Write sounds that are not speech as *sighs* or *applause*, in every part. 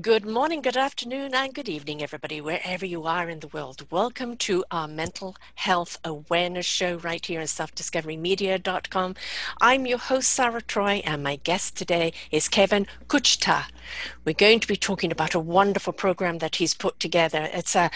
Good morning, good afternoon, and good evening, everybody, wherever you are in the world. Welcome to our mental health awareness show right here on selfdiscoverymedia.com. I'm your host, Sarah Troy, and my guest today is Kevin Kuchta. We're going to be talking about a wonderful program that he's put together. It's a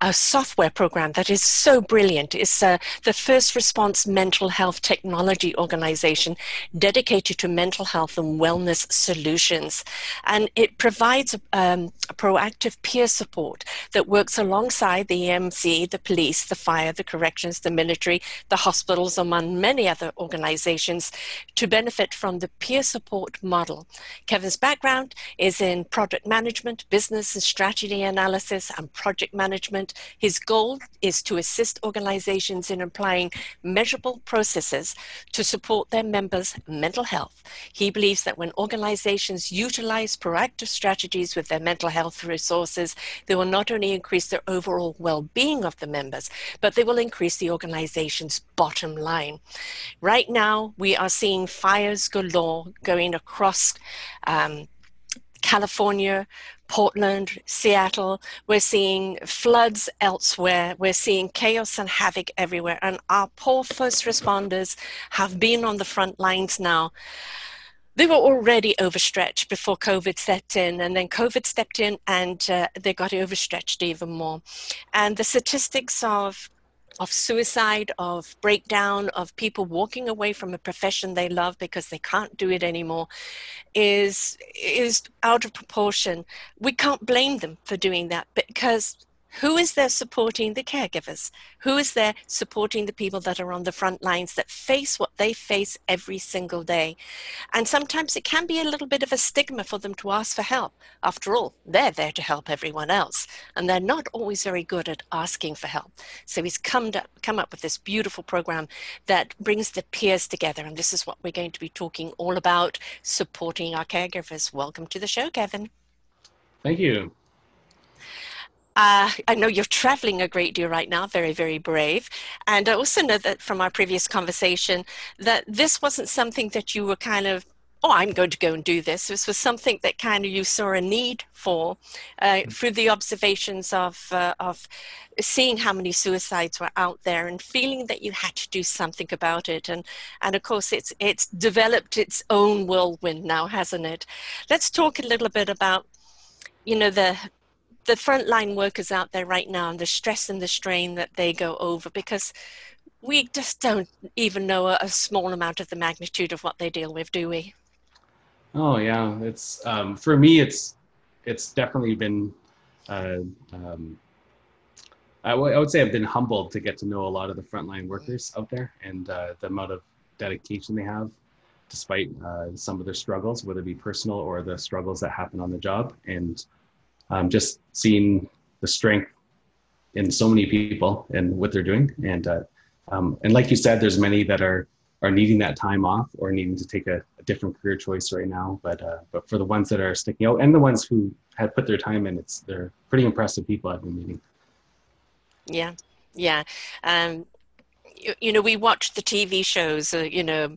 a software program that is so brilliant. It's uh, the first response mental health technology organization dedicated to mental health and wellness solutions. And it provides um, proactive peer support that works alongside the EMS, the police, the fire, the corrections, the military, the hospitals, among many other organizations to benefit from the peer support model. Kevin's background is in project management, business and strategy analysis, and project management his goal is to assist organizations in applying measurable processes to support their members' mental health. He believes that when organizations utilize proactive strategies with their mental health resources, they will not only increase their overall well being of the members, but they will increase the organization's bottom line. Right now, we are seeing fires galore going across. Um, California, Portland, Seattle. We're seeing floods elsewhere. We're seeing chaos and havoc everywhere. And our poor first responders have been on the front lines now. They were already overstretched before COVID set in, and then COVID stepped in and uh, they got overstretched even more. And the statistics of of suicide, of breakdown, of people walking away from a profession they love because they can't do it anymore is is out of proportion. We can't blame them for doing that because who is there supporting the caregivers? Who is there supporting the people that are on the front lines that face what they face every single day? And sometimes it can be a little bit of a stigma for them to ask for help. After all, they're there to help everyone else, and they're not always very good at asking for help. So he's come, to, come up with this beautiful program that brings the peers together, and this is what we're going to be talking all about supporting our caregivers. Welcome to the show, Kevin. Thank you. Uh, I know you're traveling a great deal right now, very, very brave. And I also know that from our previous conversation that this wasn't something that you were kind of oh, I'm going to go and do this. This was something that kind of you saw a need for uh, mm. through the observations of, uh, of seeing how many suicides were out there and feeling that you had to do something about it. And, and of course, it's, it's developed its own whirlwind now, hasn't it? Let's talk a little bit about, you know, the, the frontline workers out there right now and the stress and the strain that they go over because we just don't even know a, a small amount of the magnitude of what they deal with, do we? Oh yeah, it's um, for me. It's it's definitely been. Uh, um, I, w- I would say I've been humbled to get to know a lot of the frontline workers out there and uh, the amount of dedication they have, despite uh, some of their struggles, whether it be personal or the struggles that happen on the job. And um, just seeing the strength in so many people and what they're doing. And uh, um, and like you said, there's many that are are needing that time off or needing to take a, a different career choice right now. But uh, but for the ones that are sticking out and the ones who have put their time in, it's they're pretty impressive people I've been meeting. Yeah, yeah. Um, you, you know, we watch the TV shows, uh, you know,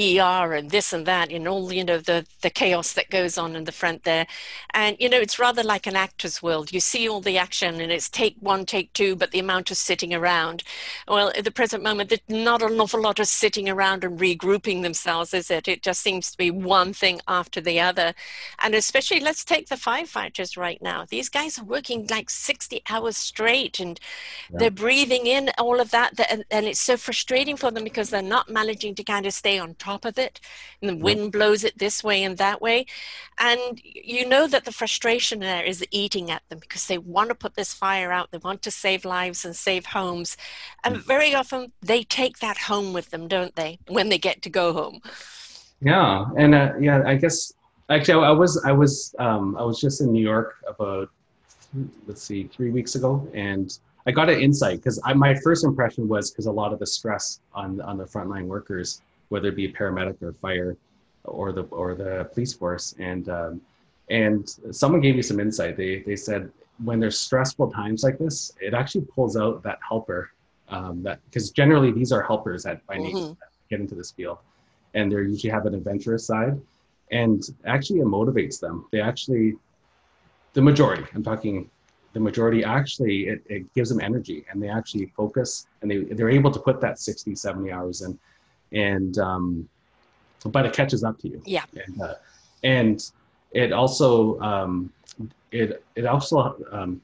ER and this and that, and all, you know, the, the chaos that goes on in the front there. And, you know, it's rather like an actor's world. You see all the action and it's take one, take two, but the amount of sitting around. Well, at the present moment, there's not an awful lot of sitting around and regrouping themselves, is it? It just seems to be one thing after the other. And especially, let's take the firefighters right now. These guys are working like 60 hours straight and yeah. they're breathing in all of that. And, and it's so frustrating for them because they're not managing to kind of stay on top top of it and the wind blows it this way and that way. And you know that the frustration there is eating at them because they want to put this fire out they want to save lives and save homes. And mm. very often they take that home with them don't they when they get to go home? Yeah and uh, yeah i guess actually i was i was um, i was just in new york about let's see, three weeks ago, and I got an insight because my first impression was because a lot of the stress on on the frontline workers, whether it be a paramedic or fire, or the or the police force, and um, and someone gave me some insight. They they said when there's stressful times like this, it actually pulls out that helper. Um, that because generally these are helpers that by nature mm-hmm. get into this field, and they usually have an adventurous side, and actually it motivates them. They actually, the majority. I'm talking the majority actually it, it gives them energy and they actually focus and they, they're able to put that 60 70 hours in and um, but it catches up to you yeah and, uh, and it also um, it it also um,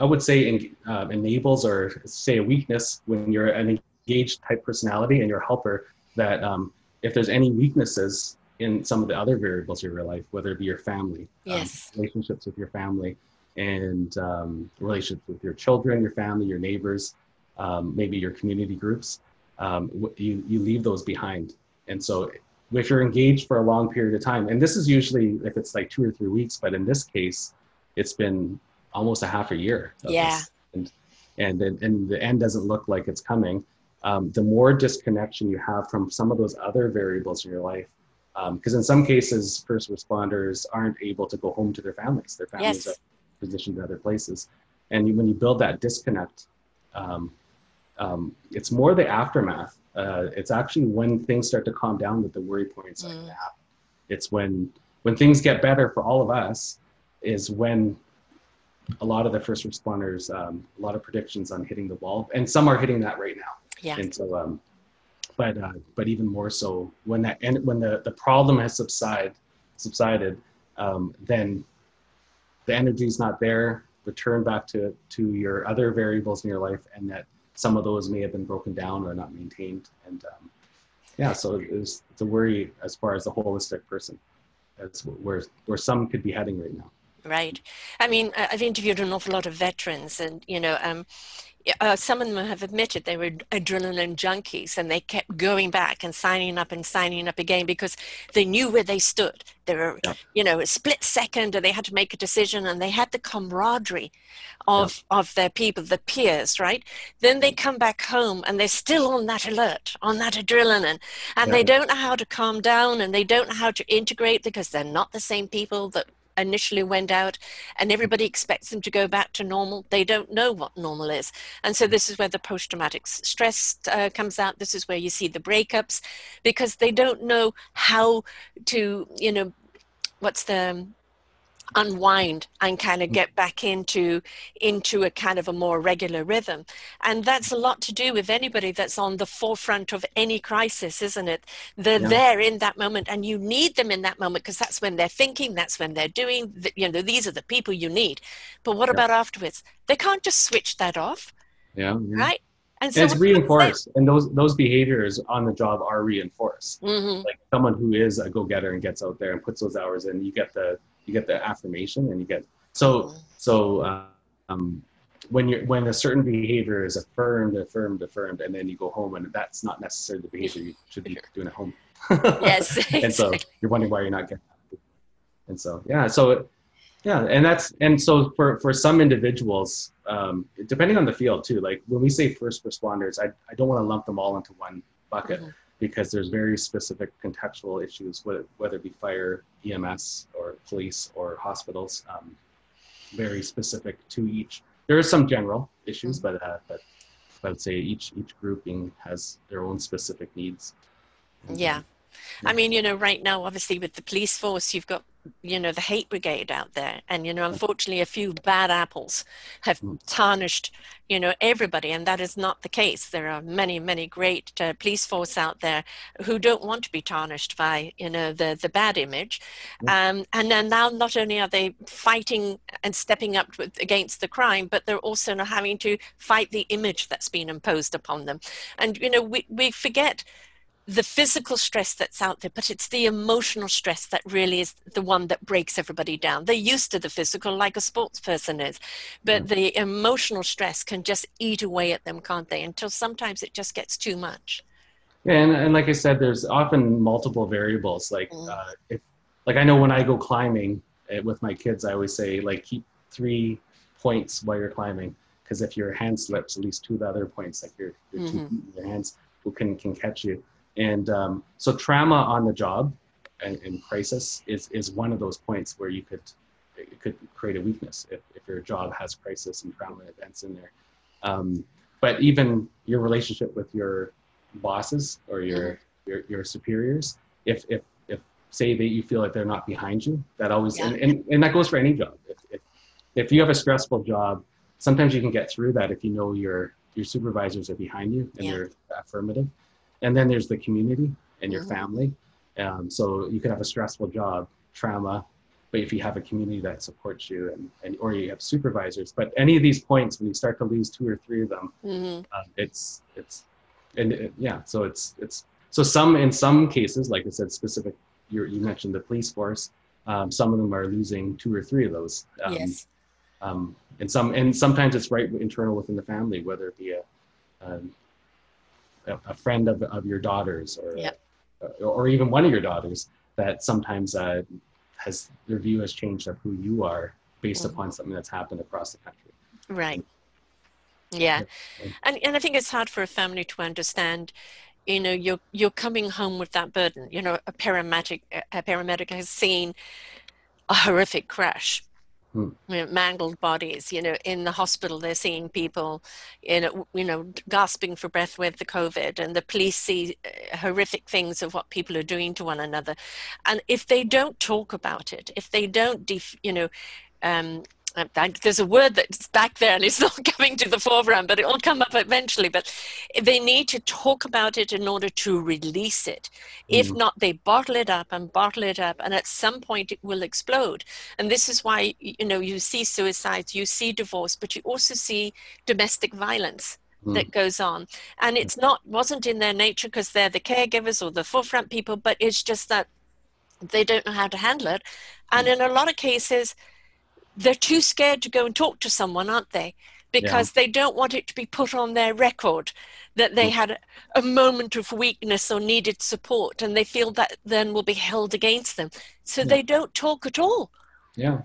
i would say in, uh, enables or say a weakness when you're an engaged type personality and you're a helper that um, if there's any weaknesses in some of the other variables of your life whether it be your family um, yes. relationships with your family and um, relationships with your children, your family, your neighbors, um, maybe your community groups, um, you, you leave those behind. And so if you're engaged for a long period of time, and this is usually if it's like two or three weeks, but in this case, it's been almost a half a year. Yeah. And, and, and the end doesn't look like it's coming. Um, the more disconnection you have from some of those other variables in your life, because um, in some cases, first responders aren't able to go home to their families. Their families yes. are positioned to other places. And when you build that disconnect, um, um, it's more the aftermath. Uh, it's actually when things start to calm down that the worry points mm. happen. It's when when things get better for all of us is when a lot of the first responders, um, a lot of predictions on hitting the wall, and some are hitting that right now. Yeah. And so, um, but uh, but even more so when that and when the the problem has subsided, subsided, um, then the energy is not there, return back to, to your other variables in your life and that some of those may have been broken down or not maintained. And um, yeah, so it's, it's a worry as far as the holistic person. That's where, where some could be heading right now. Right. I mean, I've interviewed an awful lot of veterans and, you know, um, uh, some of them have admitted they were adrenaline junkies and they kept going back and signing up and signing up again because they knew where they stood. They were, yeah. you know, a split second and they had to make a decision and they had the camaraderie of, yeah. of their people, the peers, right? Then they come back home and they're still on that alert, on that adrenaline, and yeah. they don't know how to calm down and they don't know how to integrate because they're not the same people that initially went out and everybody expects them to go back to normal. They don't know what normal is. And so this is where the post-traumatic stress uh, comes out. This is where you see the breakups because they don't know how to you know what's the unwind and kind of mm. get back into into a kind of a more regular rhythm and that's a lot to do with anybody that's on the forefront of any crisis isn't it they're yeah. there in that moment and you need them in that moment because that's when they're thinking that's when they're doing the, you know these are the people you need but what yeah. about afterwards they can't just switch that off yeah, yeah. right and, so and it's reinforced and those those behaviors on the job are reinforced mm-hmm. like someone who is a go-getter and gets out there and puts those hours in you get the you get the affirmation and you get so mm-hmm. so uh, um, when you're when a certain behavior is affirmed affirmed affirmed and then you go home and that's not necessarily the behavior you should be *laughs* doing at home. Yes *laughs* and so you're wondering why you're not getting and so yeah so yeah and that's and so for for some individuals um, depending on the field too like when we say first responders i, I don't want to lump them all into one bucket. Mm-hmm because there's very specific contextual issues, whether it be fire, EMS, or police, or hospitals, um, very specific to each. There are some general issues, but, uh, but I would say each each grouping has their own specific needs. Yeah. I mean, you know, right now, obviously, with the police force, you've got you know the hate brigade out there. And you know unfortunately a few bad apples have hmm. tarnished you know everybody. And that is not the case. There are many many great uh, police force out there who don't want to be tarnished by you know the the bad image. Um, and then now not only are they fighting and stepping up with, against the crime but they're also now having to fight the image that's been imposed upon them. And you know we, we forget the physical stress that's out there, but it's the emotional stress that really is the one that breaks everybody down. They're used to the physical, like a sports person is, but the emotional stress can just eat away at them, can't they? Until sometimes it just gets too much. Yeah, and, and like I said, there's often multiple variables. Like, mm. uh, if, like I know when I go climbing eh, with my kids, I always say like keep three points while you're climbing because if your hand slips, at least two of the other points, like your your, mm-hmm. two, your hands, can can catch you. And um, so trauma on the job and, and, crisis is is one of those points where you could it could create a weakness if, if your job has crisis and trauma events in there. Um, but even your relationship with your bosses or your your, your superiors, if if if say that you feel like they're not behind you, that always yeah. and, and, and that goes for any job. If, if if you have a stressful job, sometimes you can get through that if you know your your supervisors are behind you and yeah. they're affirmative. And then there's the community and your mm-hmm. family. Um, so you could have a stressful job, trauma, but if you have a community that supports you and, and or you have supervisors, but any of these points when you start to lose two or three of them, mm-hmm. uh, it's it's and it, yeah, so it's it's so some in some cases, like I said, specific. You you mentioned the police force. Um, some of them are losing two or three of those. Um, yes. Um, and some and sometimes it's right internal within the family, whether it be a um, a, a, friend of, of your daughters or yep. or even one of your daughters that sometimes uh, has their view has changed of who you are based mm-hmm. upon something that's happened across the country. Right. Yeah. And and I think it's hard for a family to understand you know you're you're coming home with that burden you know a paramedic a paramedic has seen a horrific crash Hmm. You know, mangled bodies. You know, in the hospital, they're seeing people, you know, you know, gasping for breath with the COVID, and the police see uh, horrific things of what people are doing to one another. And if they don't talk about it, if they don't, def, you know, um, there's a word that's back there and it's *laughs* not coming to the foreground, but it'll come up eventually. But they need to talk about it in order to release it. Mm. If not, they bottle it up and bottle it up, and at some point it will explode. And this is why you know you see suicides, you see divorce, but you also see domestic violence mm. that goes on. And it's not wasn't in their nature because they're the caregivers or the forefront people, but it's just that they don't know how to handle it. And mm. in a lot of cases they're too scared to go and talk to someone, aren't they? Because yeah. they don't want it to be put on their record that they mm. had a moment of weakness or needed support, and they feel that then will be held against them. So yeah. they don't talk at all. Yeah.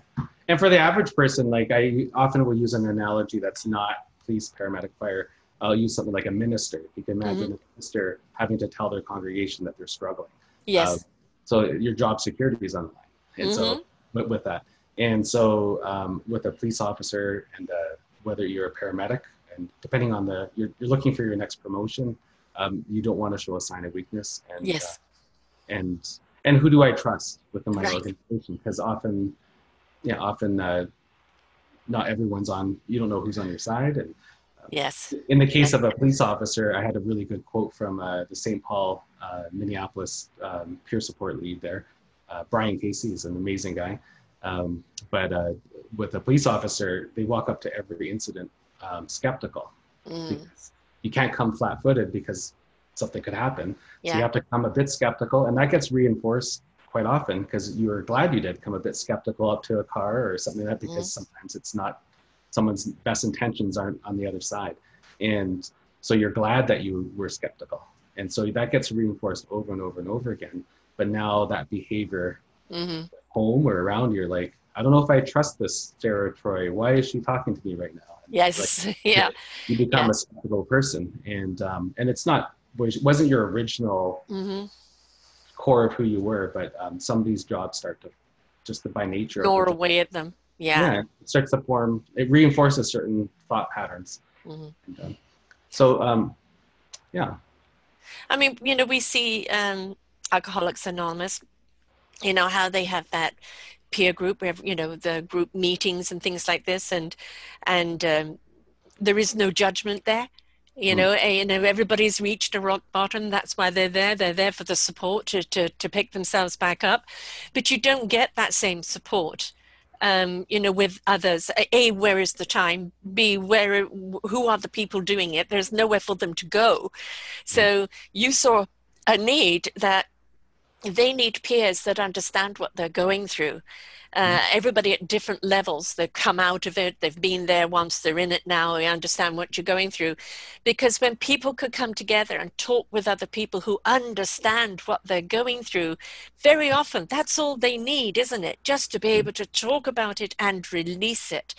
And for the average person, like I often will use an analogy that's not police, paramedic, fire. I'll use something like a minister. You can imagine mm-hmm. a minister having to tell their congregation that they're struggling. Yes. Uh, so your job security is on the line. And mm-hmm. so with, with that. And so um, with a police officer and uh, whether you're a paramedic and depending on the, you're, you're looking for your next promotion, um, you don't want to show a sign of weakness. And, yes. Uh, and, and who do I trust within my right. organization? Because often, yeah, often uh, not everyone's on, you don't know who's on your side. And uh, yes. In the case of a police officer, I had a really good quote from uh, the St. Paul, uh, Minneapolis um, peer support lead there. Brian Casey is an amazing guy. Um, but uh, with a police officer, they walk up to every incident um, skeptical. Mm. You can't come flat footed because something could happen. Yeah. So you have to come a bit skeptical, and that gets reinforced quite often because you are glad you did come a bit skeptical up to a car or something like that because mm. sometimes it's not someone's best intentions aren't on the other side. And so you're glad that you were skeptical. And so that gets reinforced over and over and over again. But now that behavior mm-hmm home or around, you're like, I don't know if I trust this Sarah Troy. Why is she talking to me right now? And yes, like, *laughs* yeah. You become yeah. a skeptical person, and um, and it's not wasn't your original mm-hmm. core of who you were, but um, some of these jobs start to just by nature gnaw away at them. Yeah. yeah, it starts to form. It reinforces certain thought patterns. Mm-hmm. And, um, so, um, yeah. I mean, you know, we see um, Alcoholics Anonymous you know how they have that peer group we have you know the group meetings and things like this and and um, there is no judgment there you hmm. know everybody's reached a rock bottom that's why they're there they're there for the support to, to, to pick themselves back up. But you don't get that same support um, you know with others. A where is the time? B where who are the people doing it? There's nowhere for them to go. Hmm. so you saw a need that they need peers that understand what they're going through. Uh, mm. everybody at different levels, they've come out of it, they've been there once, they're in it now, they understand what you're going through. Because when people could come together and talk with other people who understand what they're going through, very often that's all they need, isn't it? Just to be mm. able to talk about it and release it.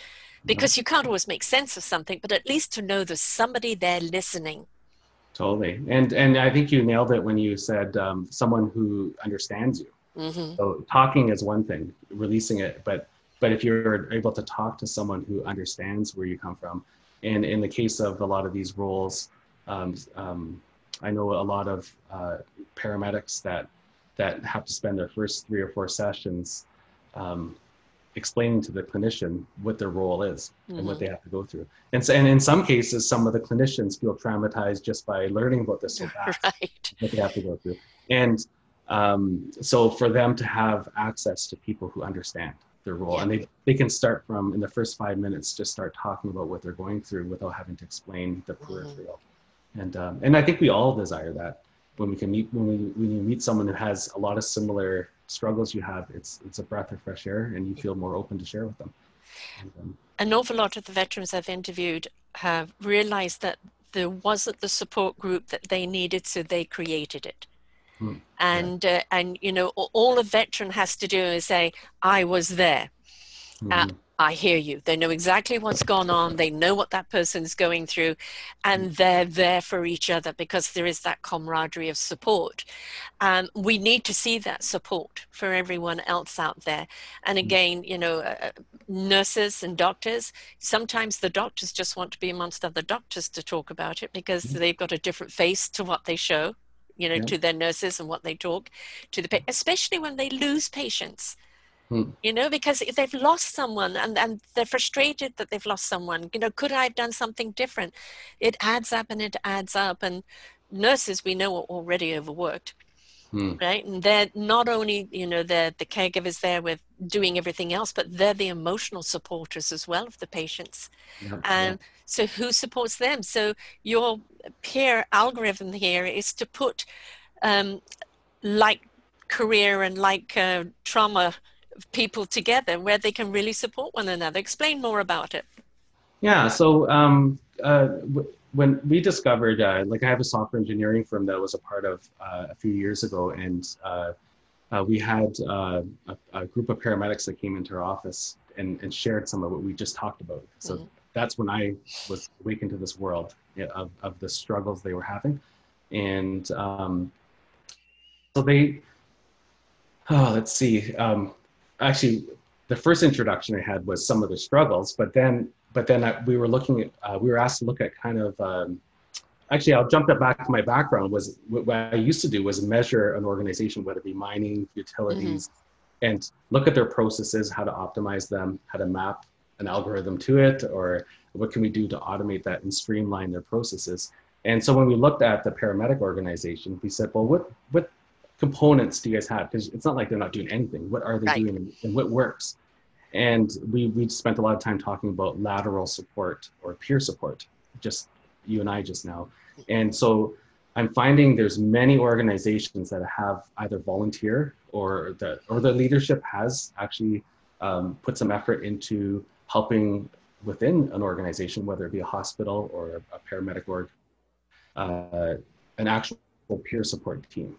because you can't always make sense of something, but at least to know there's somebody there listening. Totally, and and I think you nailed it when you said um, someone who understands you. Mm-hmm. So talking is one thing, releasing it, but but if you're able to talk to someone who understands where you come from, and in the case of a lot of these roles, um, um, I know a lot of uh, paramedics that that have to spend their first three or four sessions um, explaining to the clinician what their role is mm-hmm. and what mm-hmm. they have to go through. And, so, and in some cases, some of the clinicians feel traumatized just by learning about this so *laughs* fast right. what they have to go through. And um, so for them to have access to people who understand their role yeah. and they, they can start from in the first five minutes just start talking about what they're going through without having to explain the mm-hmm. peripheral mm-hmm. and um, and i think we all desire that when we can meet when we when you meet someone who has a lot of similar struggles you have it's it's a breath of fresh air and you feel more open to share with them and, um, an awful lot of the veterans i've interviewed have realized that there wasn't the support group that they needed so they created it Hmm. And uh, and you know all a veteran has to do is say, "I was there." Mm-hmm. Uh, I hear you. They know exactly what's gone on. They know what that person's going through, and mm. they're there for each other because there is that camaraderie of support. Um, we need to see that support for everyone else out there. And mm. again, you know, uh, uh, nurses and doctors, sometimes the doctors just want to be amongst other doctors to talk about it because mm-hmm. they've got a different face to what they show you know, yeah. to their nurses and what they talk to the, especially when they lose patients. Hmm. You know, because if they've lost someone and, and they're frustrated that they've lost someone, you know, could I have done something different? It adds up and it adds up. And nurses, we know, are already overworked. Hmm. Right. And they're not only, you know, they're the caregivers there with doing everything else, but they're the emotional supporters as well of the patients. Yeah, and yeah. so who supports them? So your peer algorithm here is to put um, like career and like uh, trauma people together where they can really support one another. Explain more about it. Yeah. So um, uh, when we discovered, uh, like I have a software engineering firm that was a part of uh, a few years ago, and uh, uh, we had uh, a, a, group of paramedics that came into our office and, and, shared some of what we just talked about. So mm-hmm. that's when I was awakened to this world of, of the struggles they were having. And um, so they, oh, let's see. Um, actually, the first introduction I had was some of the struggles, but then but then I, we were looking at, uh, we were asked to look at kind of, um, actually, I'll jump back to my background was what I used to do was measure an organization, whether it be mining, utilities, mm-hmm. and look at their processes, how to optimize them, how to map an algorithm to it, or what can we do to automate that and streamline their processes. And so when we looked at the paramedic organization, we said, well, what, what components do you guys have? Because it's not like they're not doing anything. What are they right. doing and what works? And we, we spent a lot of time talking about lateral support or peer support, just you and I just now. And so I'm finding there's many organizations that have either volunteer or the, or the leadership has actually um, put some effort into helping within an organization, whether it be a hospital or a paramedic org, uh, an actual peer support team.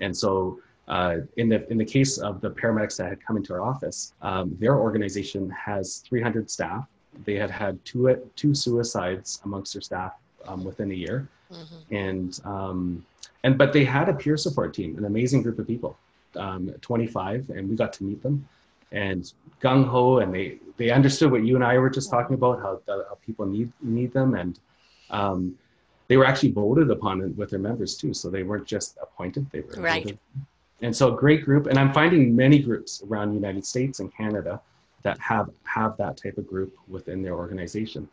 And so uh, in the in the case of the paramedics that had come into our office, um, their organization has 300 staff. They had had two two suicides amongst their staff um, within a year, mm-hmm. and um, and but they had a peer support team, an amazing group of people, um, 25, and we got to meet them, and gung ho, and they they understood what you and I were just talking about, how, how people need need them, and um, they were actually voted upon with their members too. So they weren't just appointed; they were right. Voted and so a great group and i'm finding many groups around the united states and canada that have have that type of group within their organization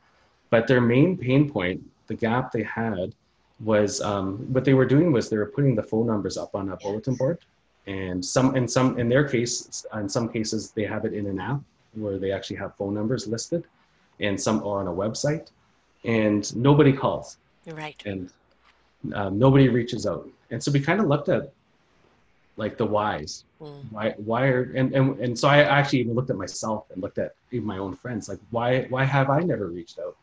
but their main pain point the gap they had was um, what they were doing was they were putting the phone numbers up on a bulletin board and some in some in their case in some cases they have it in an app where they actually have phone numbers listed and some are on a website and nobody calls right and um, nobody reaches out and so we kind of looked at like the whys. Mm. Why why are and, and and so I actually even looked at myself and looked at even my own friends like why why have I never reached out?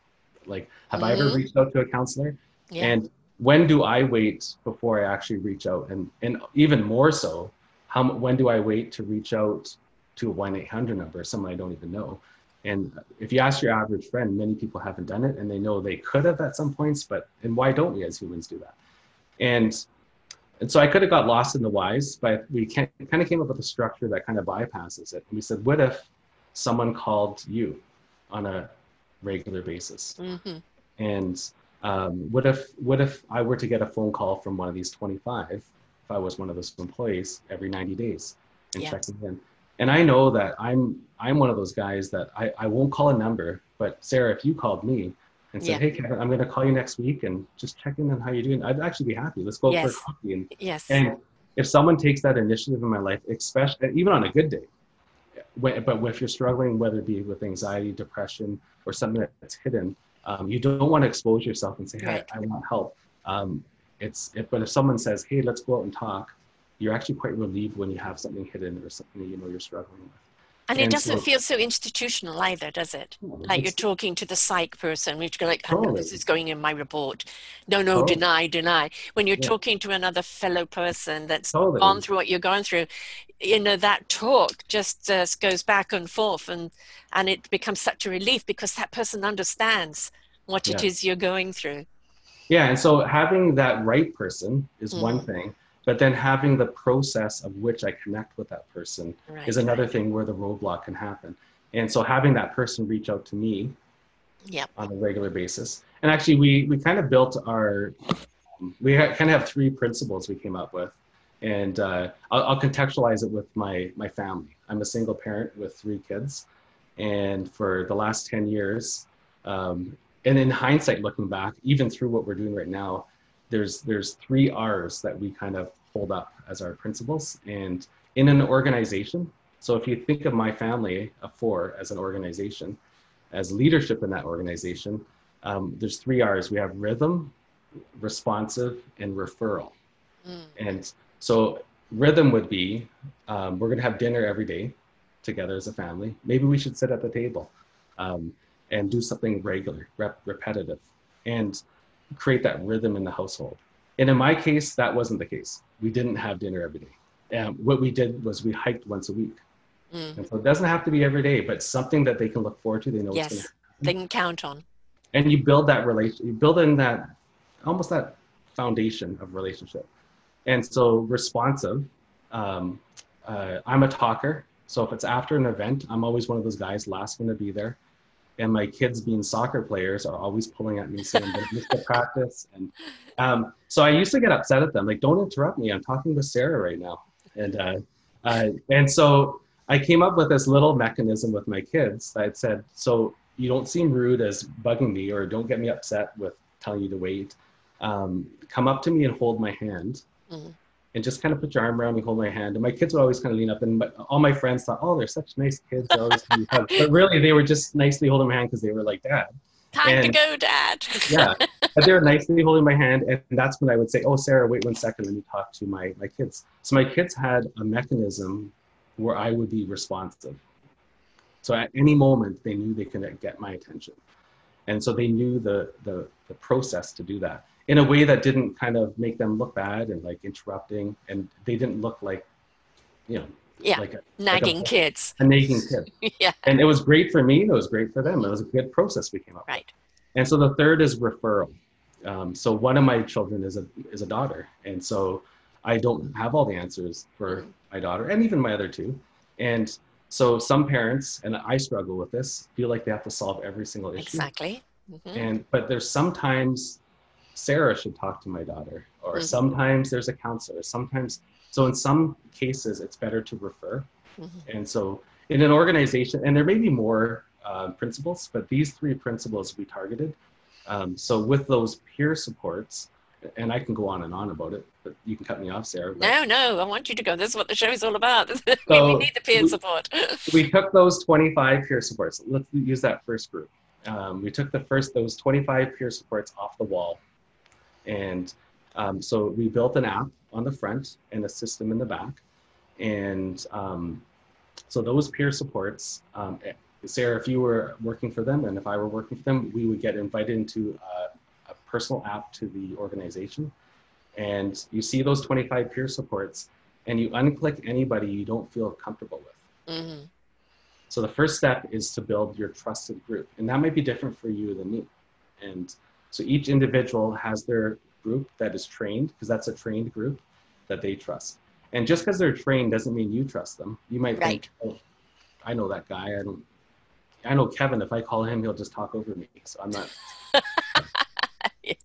Like have mm-hmm. I ever mm-hmm. reached out to a counselor? Yeah. And when do I wait before I actually reach out? And and even more so, how when do I wait to reach out to a one eight hundred number, someone I don't even know? And if you ask your average friend, many people haven't done it and they know they could have at some points, but and why don't we as humans do that? And and so I could have got lost in the whys, but we kind of came up with a structure that kind of bypasses it. And we said, what if someone called you on a regular basis? Mm-hmm. And um, what if what if I were to get a phone call from one of these 25, if I was one of those employees every 90 days and checking in? And I know that I'm I'm one of those guys that I, I won't call a number, but Sarah, if you called me and said, yeah. "Hey, Kevin, I'm going to call you next week and just check in on how you're doing," I'd actually be happy. Let's go yes. for a coffee. And, yes. And if someone takes that initiative in my life, especially even on a good day, but if you're struggling, whether it be with anxiety, depression, or something that's hidden, um, you don't want to expose yourself and say, "Hey, right. I, want help." Um, it's it, but if someone says, "Hey, let's go out and talk," you're actually quite relieved when you have something hidden or something that you know you're struggling with. And, and it doesn't so, feel so institutional either, does it? Like you're talking to the psych person, which like, totally. this is going in my report. No, no, totally. deny, deny. When you're yeah. talking to another fellow person that's totally. gone through what you're going through, you know, that talk just uh, goes back and forth and, and it becomes such a relief because that person understands what yeah. it is you're going through. Yeah, and so having that right person is mm. one thing but then having the process of which I connect with that person right, is another right. thing where the roadblock can happen. And so having that person reach out to me yep. on a regular basis. And actually, we, we kind of built our, um, we kind of have three principles we came up with. And uh, I'll, I'll contextualize it with my, my family. I'm a single parent with three kids. And for the last 10 years, um, and in hindsight, looking back, even through what we're doing right now, there's there's three R's that we kind of hold up as our principles. And in an organization, so if you think of my family of four as an organization, as leadership in that organization, um, there's three R's. We have rhythm, responsive, and referral. Mm. And so rhythm would be um, we're going to have dinner every day together as a family. Maybe we should sit at the table um, and do something regular, rep- repetitive, and create that rhythm in the household. And in my case, that wasn't the case. We didn't have dinner every day. And what we did was we hiked once a week. Mm. And so it doesn't have to be every day, but something that they can look forward to. They know yes, they can count on. And you build that relation. You build in that almost that foundation of relationship. And so responsive. Um, uh, I'm a talker, so if it's after an event, I'm always one of those guys last one to be there and my kids being soccer players are always pulling at me saying they missed the *laughs* practice. And um, so i used to get upset at them like don't interrupt me i'm talking with sarah right now. And uh, uh, and so i came up with this little mechanism with my kids that said so you don't seem rude as bugging me or don't get me upset with telling you to wait. Um, come up to me and hold my hand. Mm-hmm and just kind of put your arm around me, hold my hand. And my kids would always kind of lean up, and my, all my friends thought, "Oh, they're such nice kids." *laughs* but really, they were just nicely holding my hand because they were like, "Dad." Time and, to go, Dad. *laughs* yeah, but they were nicely holding my hand, and that's when I would say, "Oh, Sarah, wait one second, let me talk to my my kids." So my kids had a mechanism where I would be responsive. So at any moment, they knew they could get my attention, and so they knew the the, the process to do that in a way that didn't kind of make them look bad and like interrupting and they didn't look like you know yeah. like a, nagging like a, kids. a nagging kid. *laughs* Yeah. And it was great for me and it was great for them. It was a good process we came up right. With. and so the third is referral. Um, so one of my children is a is a daughter and so i don't have all the answers for my daughter and even my other two. And so some parents and i struggle with this feel like they have to solve every single issue. Exactly. Mm-hmm. and but there's sometimes Sarah should talk to my daughter, or mm-hmm. sometimes there's a counselor. Sometimes, so in some cases, it's better to refer. Mm-hmm. And so, in an organization, and there may be more uh, principles, but these three principles we targeted. Um, so, with those peer supports, and I can go on and on about it, but you can cut me off, Sarah. No, no, I want you to go. This is what the show is all about. *laughs* So we need the peer we, support. *laughs* we took those 25 peer supports. Let's use that first group. Um, we took the first those 25 peer supports off the wall and um, so we built an app on the front and a system in the back. And um, so those peer supports, um, Sarah, if you were working for them and if I were working for them, we would get invited into a, a personal app to the organization. And you see those 25 peer supports and you unclick anybody you don't feel comfortable with. Mm-hmm. So the first step is to build your trusted group, and that might be different for you than me. And so each individual has their group that is trained, because that's a trained group that they trust. And just because they're trained doesn't mean you trust them. You might Right. think, oh, I know that guy. I don't. I know Kevin. If I call him, he'll just talk over me. So I'm not. *laughs* yes.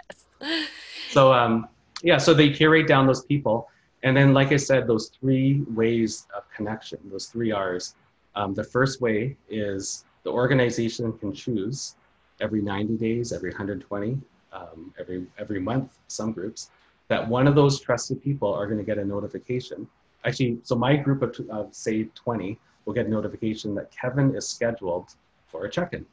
So um, yeah, so they curate down those people, and then like I said, those three ways of connection, those three R's. Um, the first way is the organization can choose every 90 days, every 120, um, every every month. Some groups that one of those trusted people are going to get a notification. Actually, so my group of, of say 20 will get a notification that Kevin is scheduled for a check-in.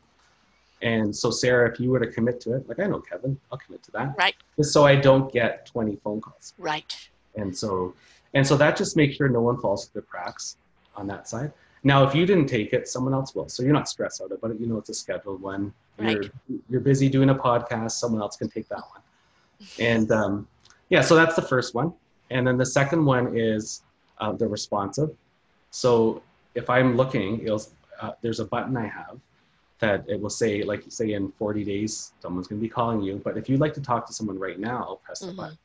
And so, Sarah, if you were to commit to it, like I know Kevin, I'll commit to that Right. just so I don't get 20 phone calls. Right. And so, and so that just makes sure no one falls through the cracks on that side. Now, if you didn't take it, someone else will. So you're not stressed out about it. You know, it's a scheduled one. You're, you're busy doing a podcast. Someone else can take that one. And um, yeah, so that's the first one. And then the second one is uh, the responsive. So if I'm looking, it'll, uh, there's a button I have that it will say, like, say in 40 days, someone's going to be calling you. But if you'd like to talk to someone right now, press the Mhm. button.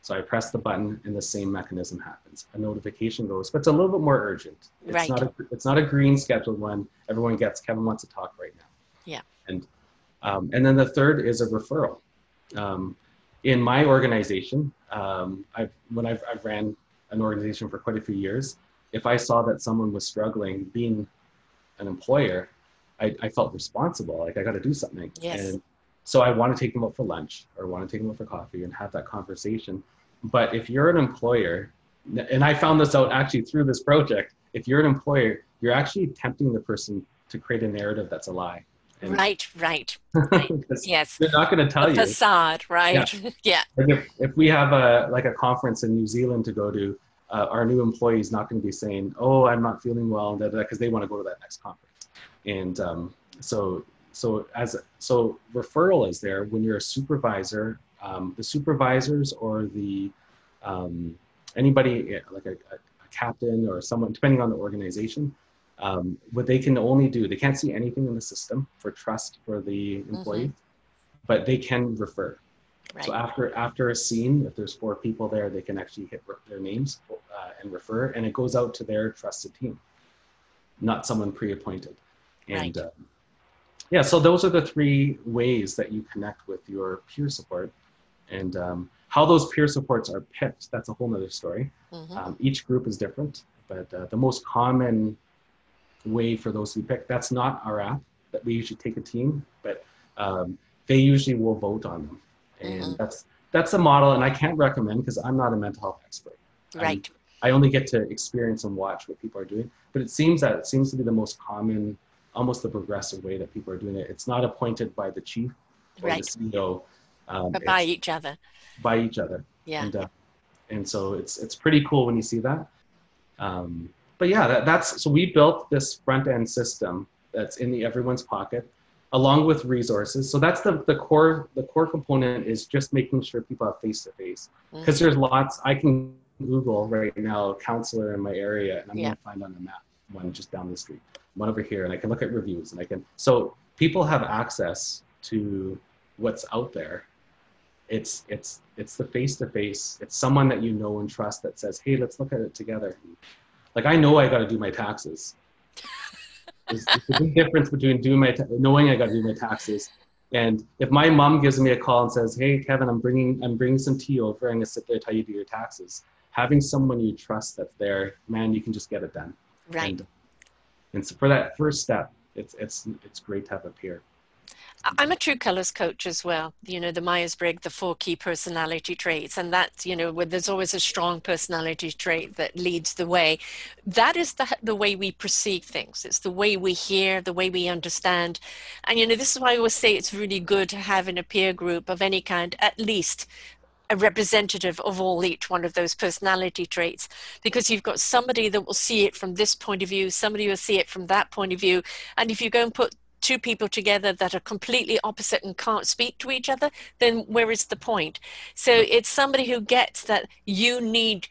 So I press the button, and the same mechanism happens. A notification goes, but it's a little bit more urgent. It's Right. not a it's not a green scheduled one. Everyone gets Kevin wants to talk right now. Yeah. And um, and then the third is a referral. Um, in my organization, um, I've when I've, I've ran an organization for quite a few years. If I saw that someone was struggling being an employer, I, I felt responsible. Like I got to do something. Yes. And so I want to take them out for lunch or want to take them out for coffee and have that conversation. But if you're an employer, and I found this out actually through this project, if you're an employer, you're actually tempting the person to create a narrative that's a lie. And- Right. Right. *laughs* right. Yes. they're not going to tell The you. facade. Right. *laughs* Yeah. Like if, if we have a like a conference in New Zealand to go to, uh, our new employees not going to be saying, "Oh, I'm not feeling well," because they want to go to that next conference. And um, so so as so referral is there when you're a supervisor, um, the supervisors or the um, anybody like a, a, captain or someone depending on the organization. Um, what they can only do, they can't see anything in the system for trust for the employee, but they can refer. Right. So after after a scene, if there's four people there, they can actually hit their names uh, and refer, and it goes out to their trusted team, not someone pre-appointed. And Right. uh, yeah, so those are the three ways that you connect with your peer support, and um, how those peer supports are picked. That's a whole nother story. Mhm. Um, each group is different, but uh, the most common way for those to be picked, that's not our app. That we usually take a team, but um, they usually will vote on them, and Mhm. that's that's a model. And I can't recommend because I'm not a mental health expert. I'm- Right. I only get to experience and watch what people are doing, but it seems that it seems to be the most common, almost the progressive way that people are doing it. It's not appointed by the chief or Right. the CEO, um, But by each other. by each other Yeah. and uh, and so it's it's pretty cool when you see that um, but yeah that, that's so we built this front end system that's in the everyone's pocket along with resources so that's the the core the core component is just making sure people have face to face Mm-hmm. because there's lots i can google right now counselor in my area and i'm Yeah. going to find on the map one just down the street one over here and i can look at reviews and i can so people have access to what's out there. It's it's it's the face to face it's someone that you know and trust that says hey let's look at it together. Like i know i got to do my taxes. *laughs* There's, there's a big difference between doing my ta- knowing i got to do my taxes and if my mom gives me a call and says hey kevin i'm bringing i'm bringing some tea over i'm going to sit there and tell you to do your taxes. Having someone you trust that's there man you can just get it done Right. and, and so for that first step it's it's it's great to have a peer I'm a true colors coach as well. You know, the Myers Briggs, the four key personality traits, and that's, you know, where there's always a strong personality trait that leads the way. That is the, the way we perceive things. It's the way we hear, the way we understand. And, you know, this is why I always say it's really good to have in a peer group of any kind, at least a representative of all each one of those personality traits because you've got somebody that will see it from this point of view somebody will see it from that point of view. And if you go and put two people together that are completely opposite and can't speak to each other then where is the point? So it's somebody who gets that you need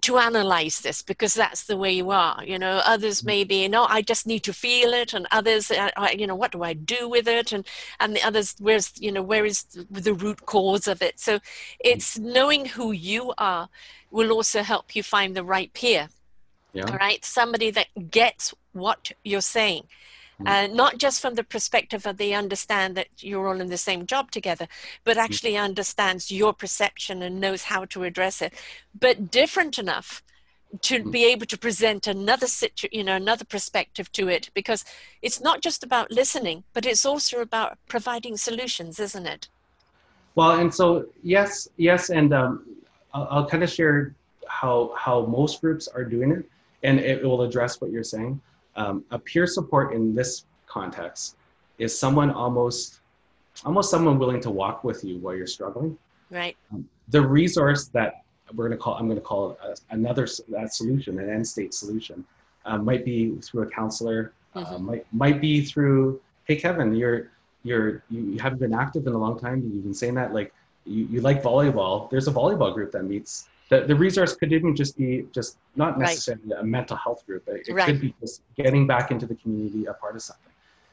to analyze this because that's the way you are you know others Mm-hmm. maybe no i just need to feel it and others you know what do i do with it and and the others where's you know where is the root cause of it so it's knowing who you are will also help you find the right peer Yeah. all right somebody that gets what you're saying Mm. Uh, not just from the perspective of they understand that you're all in the same job together, but Mm. actually understands your perception and knows how to address it, but different enough to Mm. be able to present another situ- you know another perspective to it because it's not just about listening but it's also about providing solutions isn't it Well, and so yes, yes, and um, I'll, I'll kind of share how how most groups are doing it, and it will address what you're saying. Um, a peer support in this context is someone almost almost someone willing to walk with you while you're struggling. right The resource that we're going to call I'm going to call a, another that solution, an end state solution, uh, might be through a counselor, uh, Mhm. might might be through hey Kevin, you're you're you haven't been active in a long time. You've been saying that like you, you like volleyball. There's a volleyball group that meets. The, the resource could even just be just not Right. necessarily a mental health group. It, it Right. could be just getting back into the community, a part of something.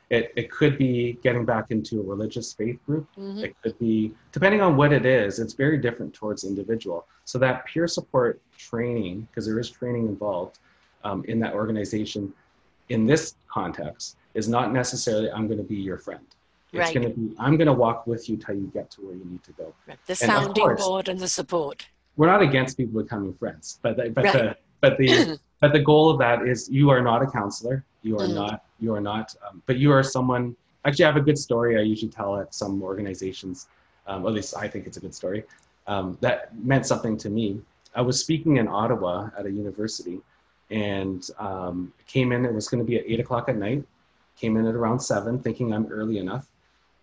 It, it could be getting back into a religious faith group. Mhm. It could be, depending on what it is, it's very different towards individual. So that peer support training, because there is training involved um, in that organization, in this context, is not necessarily I'm going to be your friend. It's Right. going to be I'm going to walk with you till you get to where you need to go. Right. the And sounding course- board and the support We're not against people becoming friends, but the, but Right. the but the *clears throat* but the goal of that is you are not a counselor. You are Mm. not you are not. Um, but you are someone. Actually, I have a good story I usually tell at some organizations. Um, at least I think it's a good story. Um, that meant something to me. I was speaking in Ottawa at a university, and um, came in. It was going to be at eight o'clock at night. Came in at around seven, thinking I'm early enough,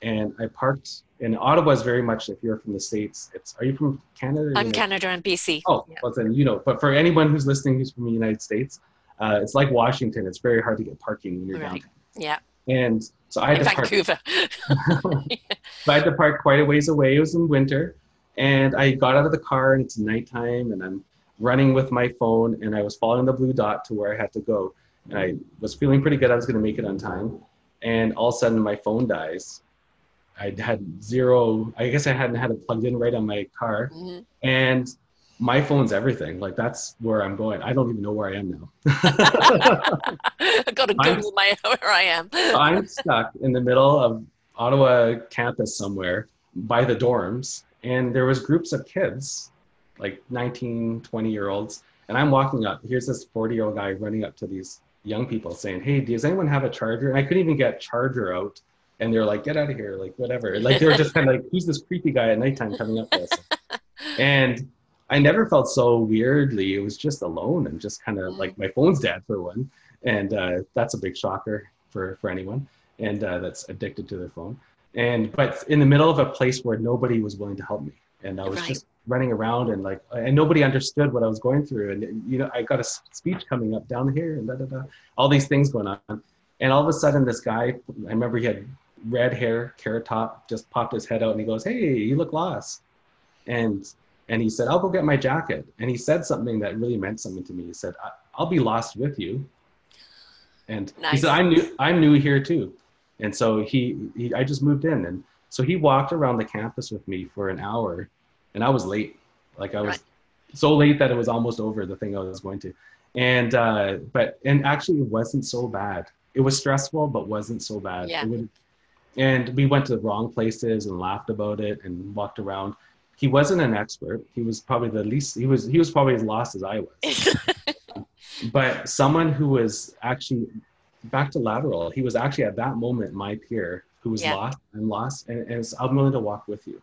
and I parked. in Ottawa is very much. If you're from the states, it's. Are you from Canada? i'm canada and bc Oh, Yeah. well then you know. But for anyone who's listening who's from the United States, uh, it's like Washington. It's very hard to get parking when you're Right. downtown. yeah And so I had in to park. vancouver *laughs* so I had to park quite a ways away. It was in winter, and I got out of the car and it's nighttime, and I'm running with my phone, and I was following the blue dot to where I had to go, and I was feeling pretty good. I was going to make it on time, and all of a sudden my phone dies. I had zero. I guess I hadn't had it plugged in right on my car, Mhm. and my phone's everything. Like that's where I'm going. I don't even know where I am now. *laughs* i got to I'm- google my *laughs* where i am I'm stuck in the middle of Ottawa campus somewhere by the dorms, and there was groups of kids, like 19, 20 year olds, and I'm walking up. Here's this 40 year old guy running up to these young people saying, "Hey, does anyone have a charger?" And I couldn't even get charger out, and they're like, "Get out of here!" Like whatever. Like they were just kind of like, "Who's this creepy guy at nighttime coming up to us?" *laughs* and I never felt so weirdly. It was just alone and just kind of like my phone's dead for one, and uh, that's a big shocker for for anyone, and uh, that's addicted to their phone. And but in the middle of a place where nobody was willing to help me, and I was Right. just running around and like and nobody understood what I was going through, and you know I got a speech coming up down here and da da da, all these things going on, and all of a sudden this guy, I remember he had red hair, carrot top, just popped his head out and he goes, "Hey, you look lost," and and he said, "I'll go get my jacket." And he said something that really meant something to me. He said, "I- "I'll be lost with you." And he said, "I'm new. I'm new here too." And so he, he, I just moved in, and so he walked around the campus with me for an hour, and I was late. Like I was Right. so late that it was almost over the thing I was going to. And uh, but and actually, it wasn't so bad. It was stressful, but wasn't so bad. Yeah. It would, and we went to the wrong places and laughed about it and walked around. He wasn't an expert. He was probably the least. He was he was probably as lost as I was. *laughs* but someone who was actually back to lateral. He was actually at that moment my peer who was Yeah. lost and lost, and, and was, I'm willing to walk with you.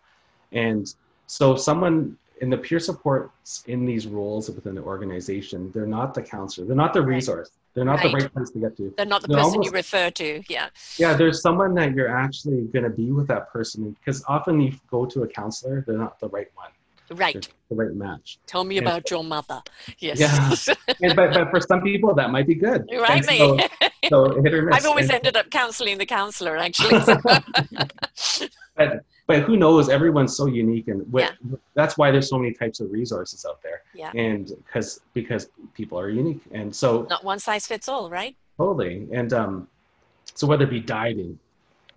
And so someone in the peer supports in these roles within the organization, they're not the counselor, they're not the resource, they're not Right. the right place to get to. they're not the They're person you refer to yeah Yeah, there's someone that you're actually going to be with that person because often you go to a counselor, they're not the right one, right they're the right match. tell me Yeah. about your mother yes Yeah. *laughs* And, but, but for some people, that might be good. Right so, me so hit or miss. i've always And- ended up counseling the counselor actually so- *laughs* *laughs* but but who knows? Everyone's so unique, and Yeah. that's why there's so many types of resources out there. Yeah. And because because people are unique, and so Not one size fits all, right? totally, and um, so whether it be dieting,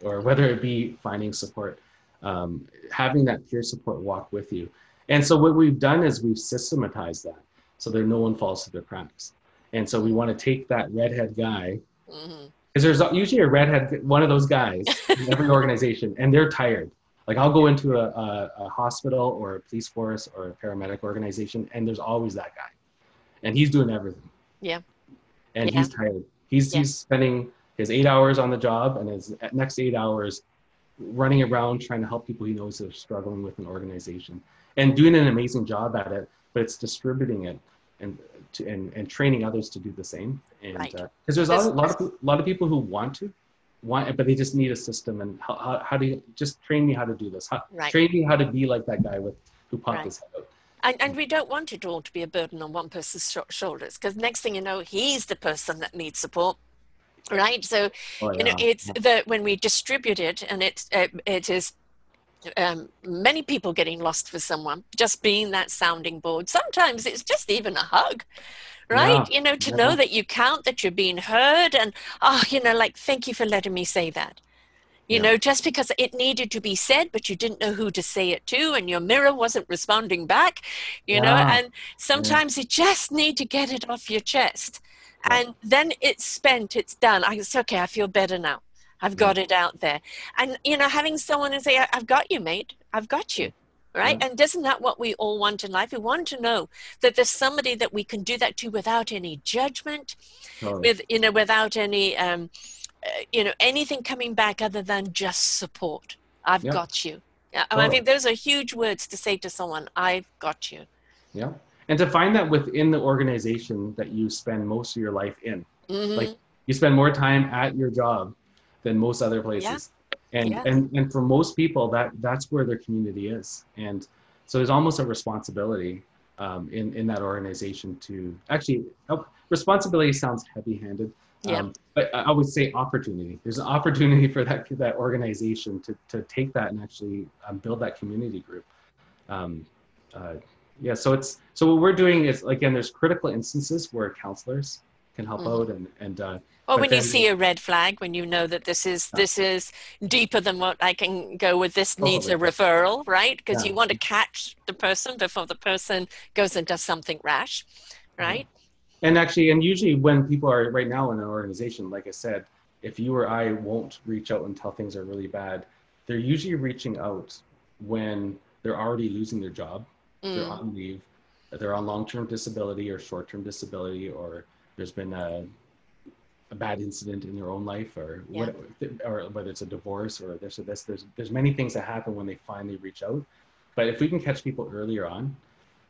or whether it be finding support, um, having that peer support walk with you, and so what we've done is we've systematized that so that no one falls through the cracks, and so we want to take that redhead guy because there's usually a redhead, one of those guys in every *laughs* organization, and they're tired. Like I'll go into a, a, a hospital or a police force or a paramedic organization, and there's always that guy, and he's doing everything. Yeah. And Yeah. he's tired. He's Yeah. he's spending his eight hours on the job and his next eight hours running around trying to help people he knows are struggling with an organization and doing an amazing job at it. But it's distributing it and to, and, and training others to do the same. And Right. Uh, because there's a lot of a lot of people who want to want, but they just need a system. And how, how, how do you just train me how to do this? How, Right. Train me how to be like that guy with who popped Right. his head out. And, and we don't want it all to be a burden on one person's sho- shoulders because next thing you know, he's the person that needs support. Right. So, Oh, you know, it's the when we distribute it and it's uh, it is um, many people getting lost for someone, just being that sounding board. Sometimes it's just even a hug, right? you know, to know that you count, that you're being heard, and oh, you know, like, thank you for letting me say that. You Yeah. know, just because it needed to be said, but you didn't know who to say it to, and your mirror wasn't responding back, you know, and sometimes you just need to get it off your chest. Yeah. And then it's spent, it's done. I, it's okay, I feel better now. I've got it out there. And, you know, having someone and say, "I- I've got you, mate. I've got you. Right. And isn't that what we all want in life? We want to know that there's somebody that we can do that to without any judgment, Totally. with, you know, without any, um, uh, you know, anything coming back other than just support. I've Yeah. got you. Yeah, and I think those are huge words to say to someone. I've got you. Yeah. And to find that within the organization that you spend most of your life in. Mhm. Like you spend more time at your job than most other places. And, Yeah. and and for most people that that's where their community is. And so there's almost a responsibility um, in, in that organization to actually oh, responsibility sounds heavy handed. Yeah. Um, but I I would say opportunity. There's an opportunity for that that organization to, to take that and actually um, build that community group. Um, uh, yeah, so it's so what we're doing is again, there's critical instances where counselors can help Mhm. out and and uh, Or when you see a red flag, when you know that this is Yeah. this is deeper than what I can go with, this needs a referral, right? Because Yeah. you want to catch the person before the person goes and does something rash, Mm-hmm. right? and actually and usually when people are right now in an organization like i said if you or i won't reach out until things are really bad they're usually reaching out when they're already losing their job they're Mm, on leave they're on long-term disability or short-term disability or there's been a, a bad incident in their own life or Yeah. what, or whether it's a divorce or this or this there's there's many things that happen when they finally reach out but if we can catch people earlier on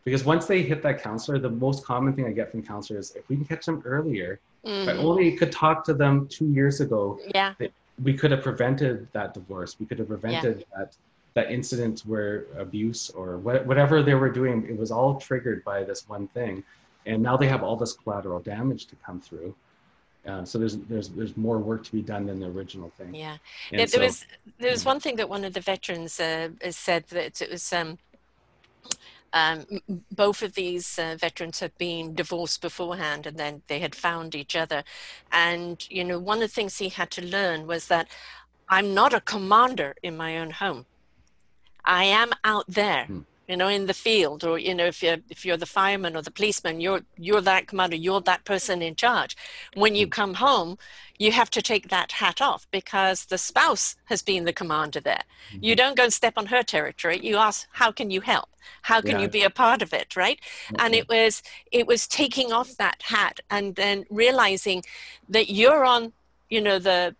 because once they hit that counselor the most common thing i get from counselors is if we can catch them earlier if I mhm. only could talk to them two years ago Yeah, we could have prevented that divorce. We could have prevented that that incident where abuse or what, whatever they were doing, it was all triggered by this one thing, and now they have all this collateral damage to come through. Uh, so there's there's there's more work to be done than the original thing. yeah. And There, so- was there was yeah. one thing that one of the veterans uh, said that it was um, um, both of these uh, veterans had been divorced beforehand, and then they had found each other. And you know, one of the things he had to learn was that I'm not a commander in my own home. I am out there. Hmm. You know, in the field, or you know, if you're if you're the fireman or the policeman, you're you're that commander, you're that person in charge. When you Hmm. come home, you have to take that hat off because the spouse has been the commander there. You don't go and step on her territory. You ask, how can you help? How can you be a part of it, right? And it was it was taking off that hat and then realizing that you're on, you know, the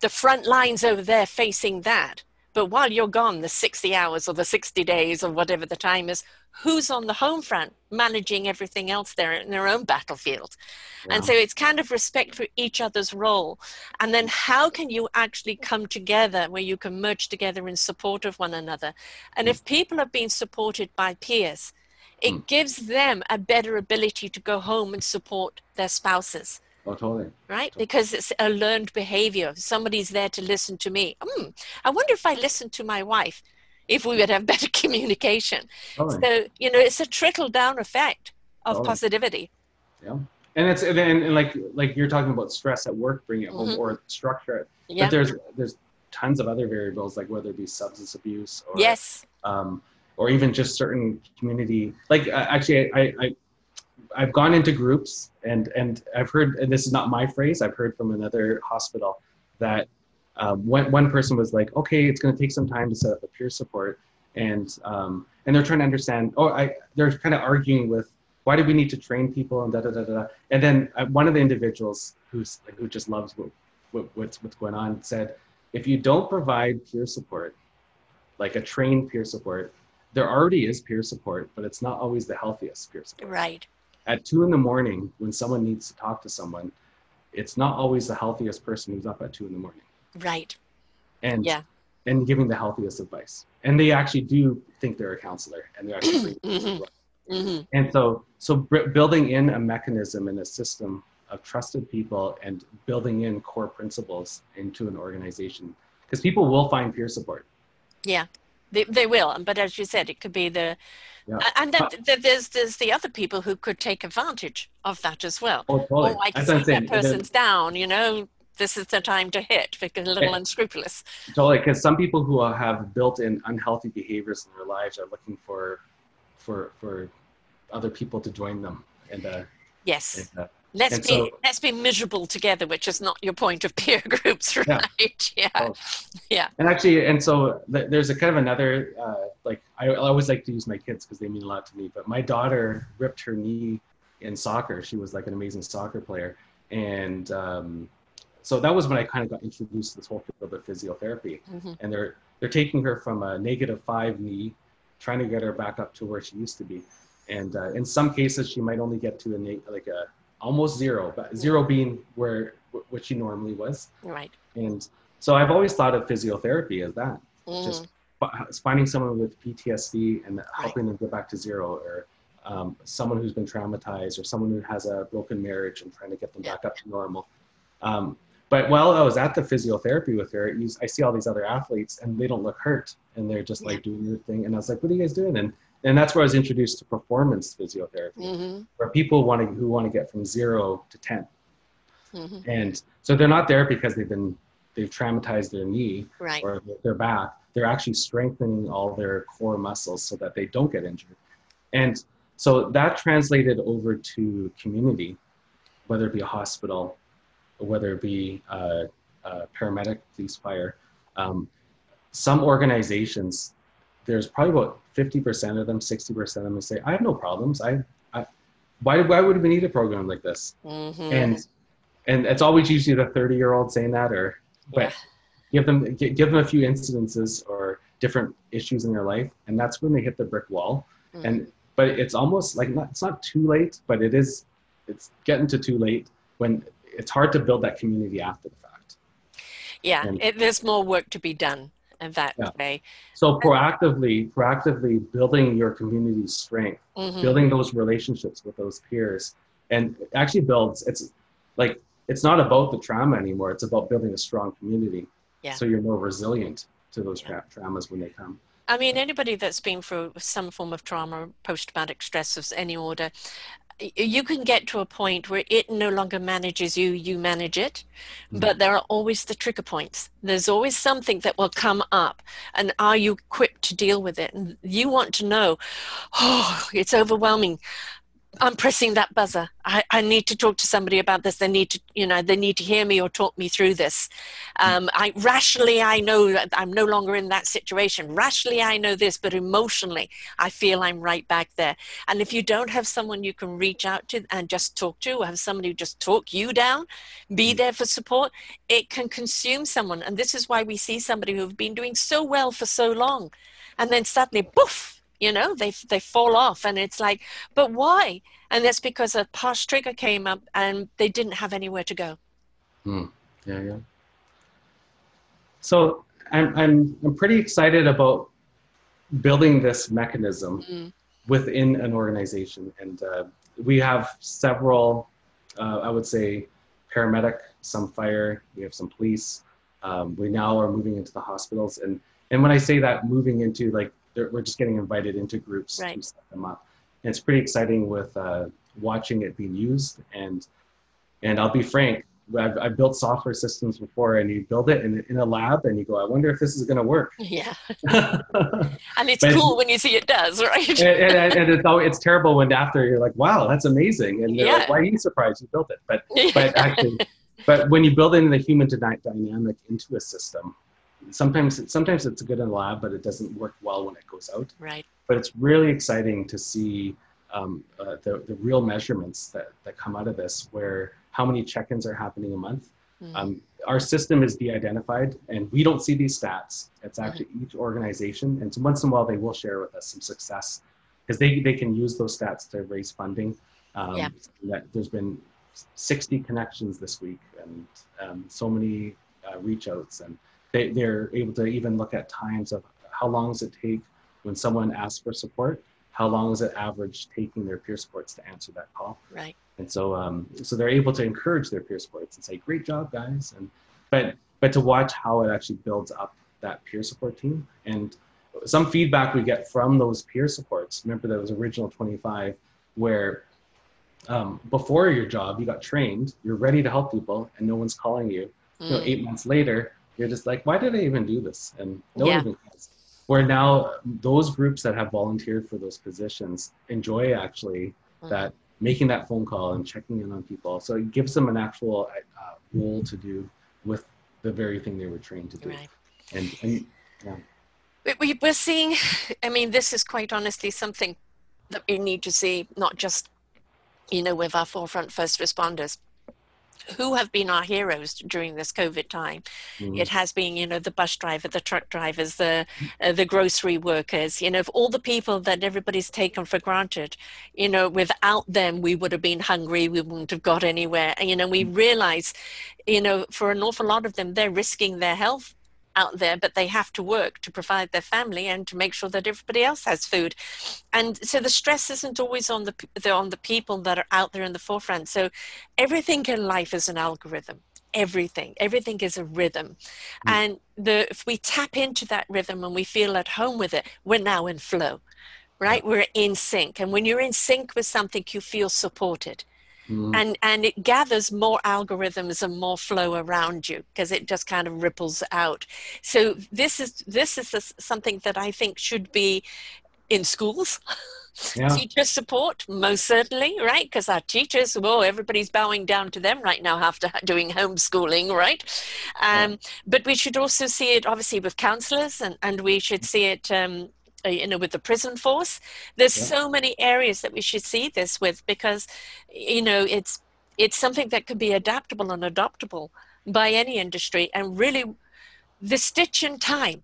the front lines over there facing that. But while you're gone, the 60 hours or the 60 days or whatever the time is, who's on the home front managing everything else there in their own battlefield? And so it's kind of respect for each other's role. And then how can you actually come together where you can merge together in support of one another? And if people are being supported by peers, it Mm. gives them a better ability to go home and support their spouses, oh totally. right? Because it's a learned behavior. Somebody's there to listen to me. Hmm, I wonder if I listen to my wife. if we would have better *laughs* communication. Totally. So, you know, it's a trickle down effect of Totally. positivity. Yeah. And it's and, and like like you're talking about stress at work, bringing it home Mhm. or structure it. Yeah. But there's there's tons of other variables like whether it be substance abuse or yes. um, or even just certain community. Like uh, actually, I, I I've gone into groups and and I've heard, and this is not my phrase. I've heard from another hospital that um, one one person was like, okay, it's going to take some time to set up a peer support, and um, and they're trying to understand. Oh, I they're kind of arguing with why do we need to train people and da da da da. And then uh, one of the individuals who's who just loves what, what what's what's going on said, if you don't provide peer support, like a trained peer support, there already is peer support, but it's not always the healthiest peer support. Right. At two in the morning, when someone needs to talk to someone, it's not always the healthiest person who's up at two in the morning Right. and Yeah. and giving the healthiest advice. And they actually do think they're a counselor, and they're actually. Mhm. hmm And so, so b- building in a mechanism and a system of trusted people and building in core principles into an organization, because people will find peer support. Yeah, they, they will. But as you said, it could be the, Yeah. and then th- there's there's the other people who could take advantage of that as well. Oh. Oh, I can That's what I'm see that saying. Person's down. You know, this is the time to hit because a little Yeah. unscrupulous. Totally, because some people who have built-in unhealthy behaviors in their lives are looking for, for, for other people to join them, and, uh, Yes, and uh, let's and be so- let's be miserable together, which is not your point of peer *laughs* groups, right? Yeah, Oh. yeah, and actually, and so th- there's a kind of another, uh, like I, I always like to use my kids because they mean a lot to me. But my daughter ripped her knee in soccer. She was like an amazing soccer player, and um, so that was when I kind of got introduced to this whole field of physiotherapy. hmm and they're they're taking her from a negative five knee, trying to get her back up to where she used to be, and uh, in some cases she might only get to a na- like a almost zero, but zero being where what she normally was, right. and so I've always thought of physiotherapy as that, Mhm. just fi- finding someone with PTSD and helping them get back to zero, or um, someone who's been traumatized, or someone who has a broken marriage and trying to get them Yeah. back up to normal. Um, but while I was at the physiotherapy with her, I see all these other athletes and they don't look hurt and they're just like doing their thing. And I was like, what are you guys doing? And and that's where I was introduced to performance physiotherapy, hmm where people want to who want to get from zero to ten. hmm And so they're not there because they've been they've traumatized their knee Right. or their back. They're actually strengthening all their core muscles so that they don't get injured. And so that translated over to community, whether it be a hospital, whether it be a, a paramedic, police, fire. Um, some organizations, there's probably about 50% of them, 60% of them say, I have no problems. I, I why, why would we need a program like this? hmm and and it's always usually the 30 year old saying that or but Yeah. give them give them a few incidences or different issues in their life and that's when they hit the brick wall Mhm. and but it's almost like not, it's not too late but it is it's getting to too late when it's hard to build that community after the fact yeah, and- it, there's more work to be done in that Yeah. way. so proactively proactively building your community strength Mhm. building those relationships with those peers and actually builds it's like it's not about the trauma anymore it's about building a strong community Yeah. so you're more resilient to those tra- traumas when they come I mean, anybody that's been through some form of trauma, post traumatic stress of any order, you can get to a point where it no longer manages you, you manage it. Mhm. But there are always the trigger points. There's always something that will come up. And are you equipped to deal with it? And you want to know, *sighs* oh, it's overwhelming. I'm pressing that buzzer. I, I need to talk to somebody about this. They need to, you know, they need to hear me or talk me through this. Um, I rationally, I know that I'm no longer in that situation. Rationally, I know this, but emotionally, I feel I'm right back there. And if you don't have someone you can reach out to and just talk to, or have somebody who just talk you down, be there for support, it can consume someone. And this is why we see somebody who've been doing so well for so long, and then suddenly, poof, you know, they they fall off, and it's like, but why? And that's because a past trigger came up, and they didn't have anywhere to go. hmm. yeah yeah so i'm i'm i'm pretty excited about building this mechanism Mm. within an organization and uh, we have several uh, i would say paramedic some fire we have some police um, we now are moving into the hospitals and and when I say that, moving into like we're just getting invited into groups right. to set them up. And it's pretty exciting with uh, watching it being used. And and I'll be frank, I've, I've, built software systems before, and you build it in, in a lab, and you go, I wonder if this is going to work. *laughs* Yeah, *laughs* and it's cool when you see it does, right? and, and, and, it's it's terrible when after you're like, wow, that's amazing, and yeah. like, why are you surprised you built it? But *laughs* but actually, but when you build in the human dynamic into a system, sometimes sometimes it's good in the lab, but it doesn't work well when it goes out. Right. But it's really exciting to see um, uh, the the real measurements that that come out of this, where how many check-ins are happening a month. Mm-hmm. Um, our system is de-identified, and we don't see these stats. It's mm-hmm. actually mm-hmm. each organization, and so once in a while they will share with us some success because they they can use those stats to raise funding. Um, yeah. That there's been 60 connections this week, and um, so many uh, reach outs and they, they're able to even look at times of how long does it take when someone asks for support? How long is it average taking their peer supports to answer that call? Right. And so um, so they're able to encourage their peer supports and say great job guys and but but to watch how it actually builds up that peer support team. And some feedback we get from those peer supports remember those original 25 where um, before your job you got trained you're ready to help people and no one's calling you. Mm. you know eight months later you're just like, why did I even do this? And no yeah. one even cares. Where now those groups that have volunteered for those positions enjoy actually mm-hmm. that making that phone call and checking in on people. So it gives them an actual uh, role to do with the very thing they were trained to do. Right. And, and yeah. We, we're seeing, I mean, this is quite honestly something that we need to see, not just, you know, with our forefront first responders, who have been our heroes during this COVID time. Mm. It has been, you know, the bus driver, the truck drivers, the uh, the grocery workers. You know, all the people that everybody's taken for granted. You know, without them, we would have been hungry. We wouldn't have got anywhere. And, you know, we mm. realize, you know, for an awful lot of them, they're risking their health out there, but they have to work to provide their family and to make sure that everybody else has food. And so the stress isn't always on the, the on the people that are out there in the forefront. So everything in life is an algorithm. Everything. Everything is a rhythm. Mm. and the if we tap into that rhythm and we feel at home with it we're now in flow right? We're in sync. And when you're in sync with something you feel supported Mm. And and it gathers more algorithms and more flow around you because it just kind of ripples out. So this is this is a, something that I think should be in schools. Yeah. Teacher support, most certainly, right? Because our teachers, well, everybody's bowing down to them right now after *laughs* doing homeschooling, right? Um, yeah. But we should also see it, obviously, with counselors, and, and we should see it um, you know with the prison force there's yeah. so many areas that we should see this with because you know it's it's something that could be adaptable and adoptable by any industry and really the stitch in time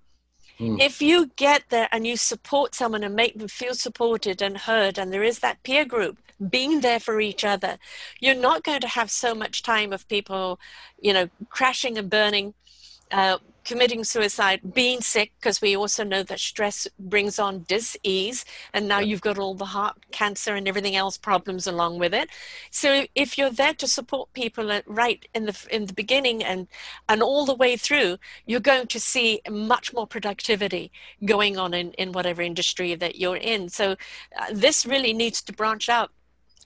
mm. if you get there and you support someone and make them feel supported and heard and there is that peer group being there for each other you're not going to have so much time of people you know crashing and burning uh, committing suicide, being sick, because we also know that stress brings on dis-ease, and now you've got all the heart cancer and everything else problems along with it. So if you're there to support people right in the in the beginning and and all the way through, you're going to see much more productivity going on in in whatever industry that you're in. So uh, this really needs to branch out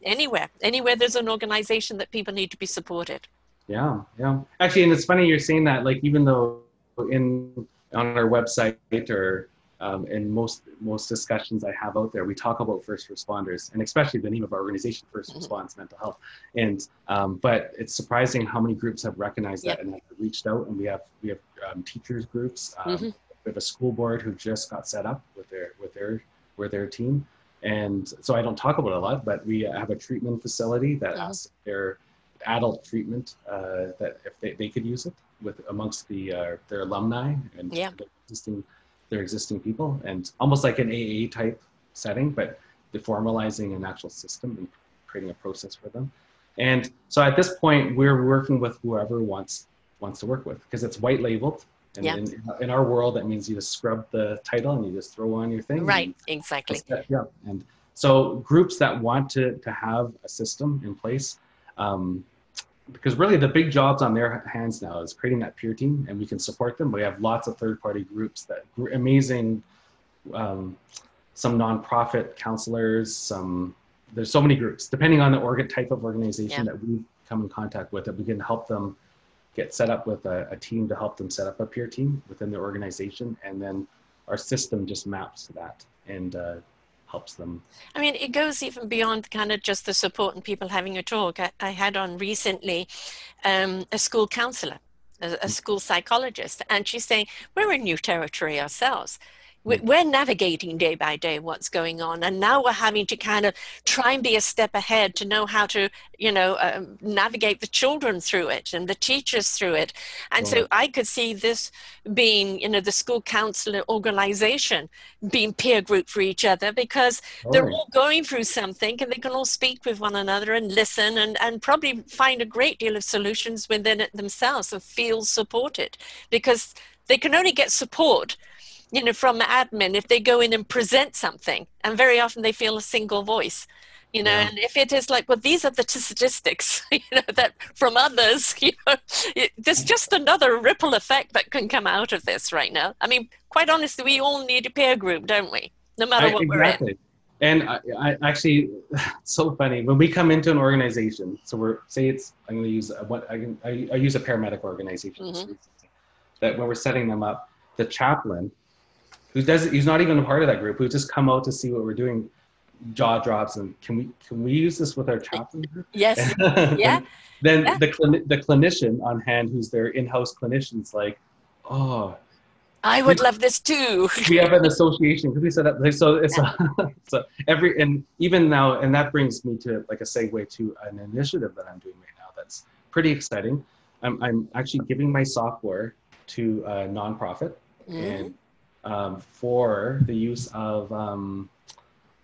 anywhere, anywhere there's an organization that people need to be supported. Yeah, yeah. Actually, and it's funny you're saying that. Like, even though in on our website or um, in most most discussions I have out there, we talk about first responders, and especially the name of our organization, First mm-hmm. Response Mental Health. And um, but it's surprising how many groups have recognized yep. that and have reached out. And we have we have um, teachers groups. Um, mm-hmm. We have a school board who just got set up with their with their with their team. And so I don't talk about it a lot, but we have a treatment facility that mm-hmm. asks their adult treatment uh, that if they, they could use it with amongst the uh, their alumni and yeah. their existing their existing people, and almost like an AA type setting, but deformalizing an actual system and creating a process for them. And so at this point, we're working with whoever wants wants to work with because it's white labeled. And yeah. in, in, our world, that means you just scrub the title and you just throw on your thing. Right, exactly. Yeah. And so groups that want to, to have a system in place, um, because really the big jobs on their hands now is creating that peer team, and we can support them. We have lots of third-party groups that amazing, um, some nonprofit counselors, some there's so many groups depending on the organ type of organization yeah. that we come in contact with that we can help them get set up with a, a, team to help them set up a peer team within the organization and then our system just maps to that and uh, helps them. I mean it goes even beyond kind of just the support and people having a talk. I, I had on recently um, a school counselor a, a mm. school psychologist and she's saying we're in new territory ourselves we're navigating day by day what's going on and now we're having to kind of try and be a step ahead to know how to you know um, navigate the children through it and the teachers through it. And so i could see this being you know the school council organization being peer group for each other because they're all going through something and they can all speak with one another and listen and, and probably find a great deal of solutions within it themselves and feel supported because they can only get support you know, from admin if they go in and present something, and very often they feel a single voice. You know, yeah. and if it is like, well, these are the statistics, *laughs* you know, that from others, *laughs* you know, it, there's just another ripple effect that can come out of this right now. I mean, quite honestly, we all need a peer group, don't we? No matter what exactly. we're in. And I, I, actually, *sighs* so funny when we come into an organization. So we're say it's I'm going to use a, what I, can, I, I use a paramedic organization mm-hmm. that when we're setting them up, the chaplain who does he's not even a part of that group who just come out to see what we're doing jaw drops and can we can we use this with our chaplain *laughs* yes *laughs* yeah then yeah. the the clinician on hand who's their in-house clinician's like oh I would we, love this too. we have an association because we set up so it's yeah. a, *laughs* so every and even now and that brings me to like a segue to an initiative that I'm doing right now that's pretty exciting. I'm I'm actually giving my software to a nonprofit mm. and um, for the use of um,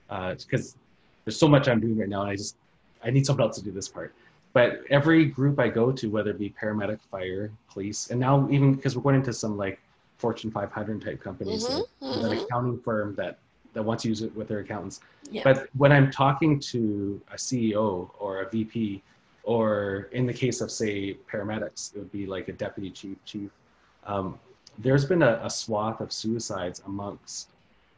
because uh, there's so much I'm doing right now, and I just I need someone else to do this part. But every group I go to, whether it be paramedic, fire, police, and now even because we're going into some like Fortune 500 type companies, mm-hmm, like, mm-hmm. an accounting firm that that wants to use it with their accountants. Yeah. But when I'm talking to a CEO or a VP, or in the case of say paramedics, it would be like a deputy chief, chief. Um, there's been a, a swath of suicides amongst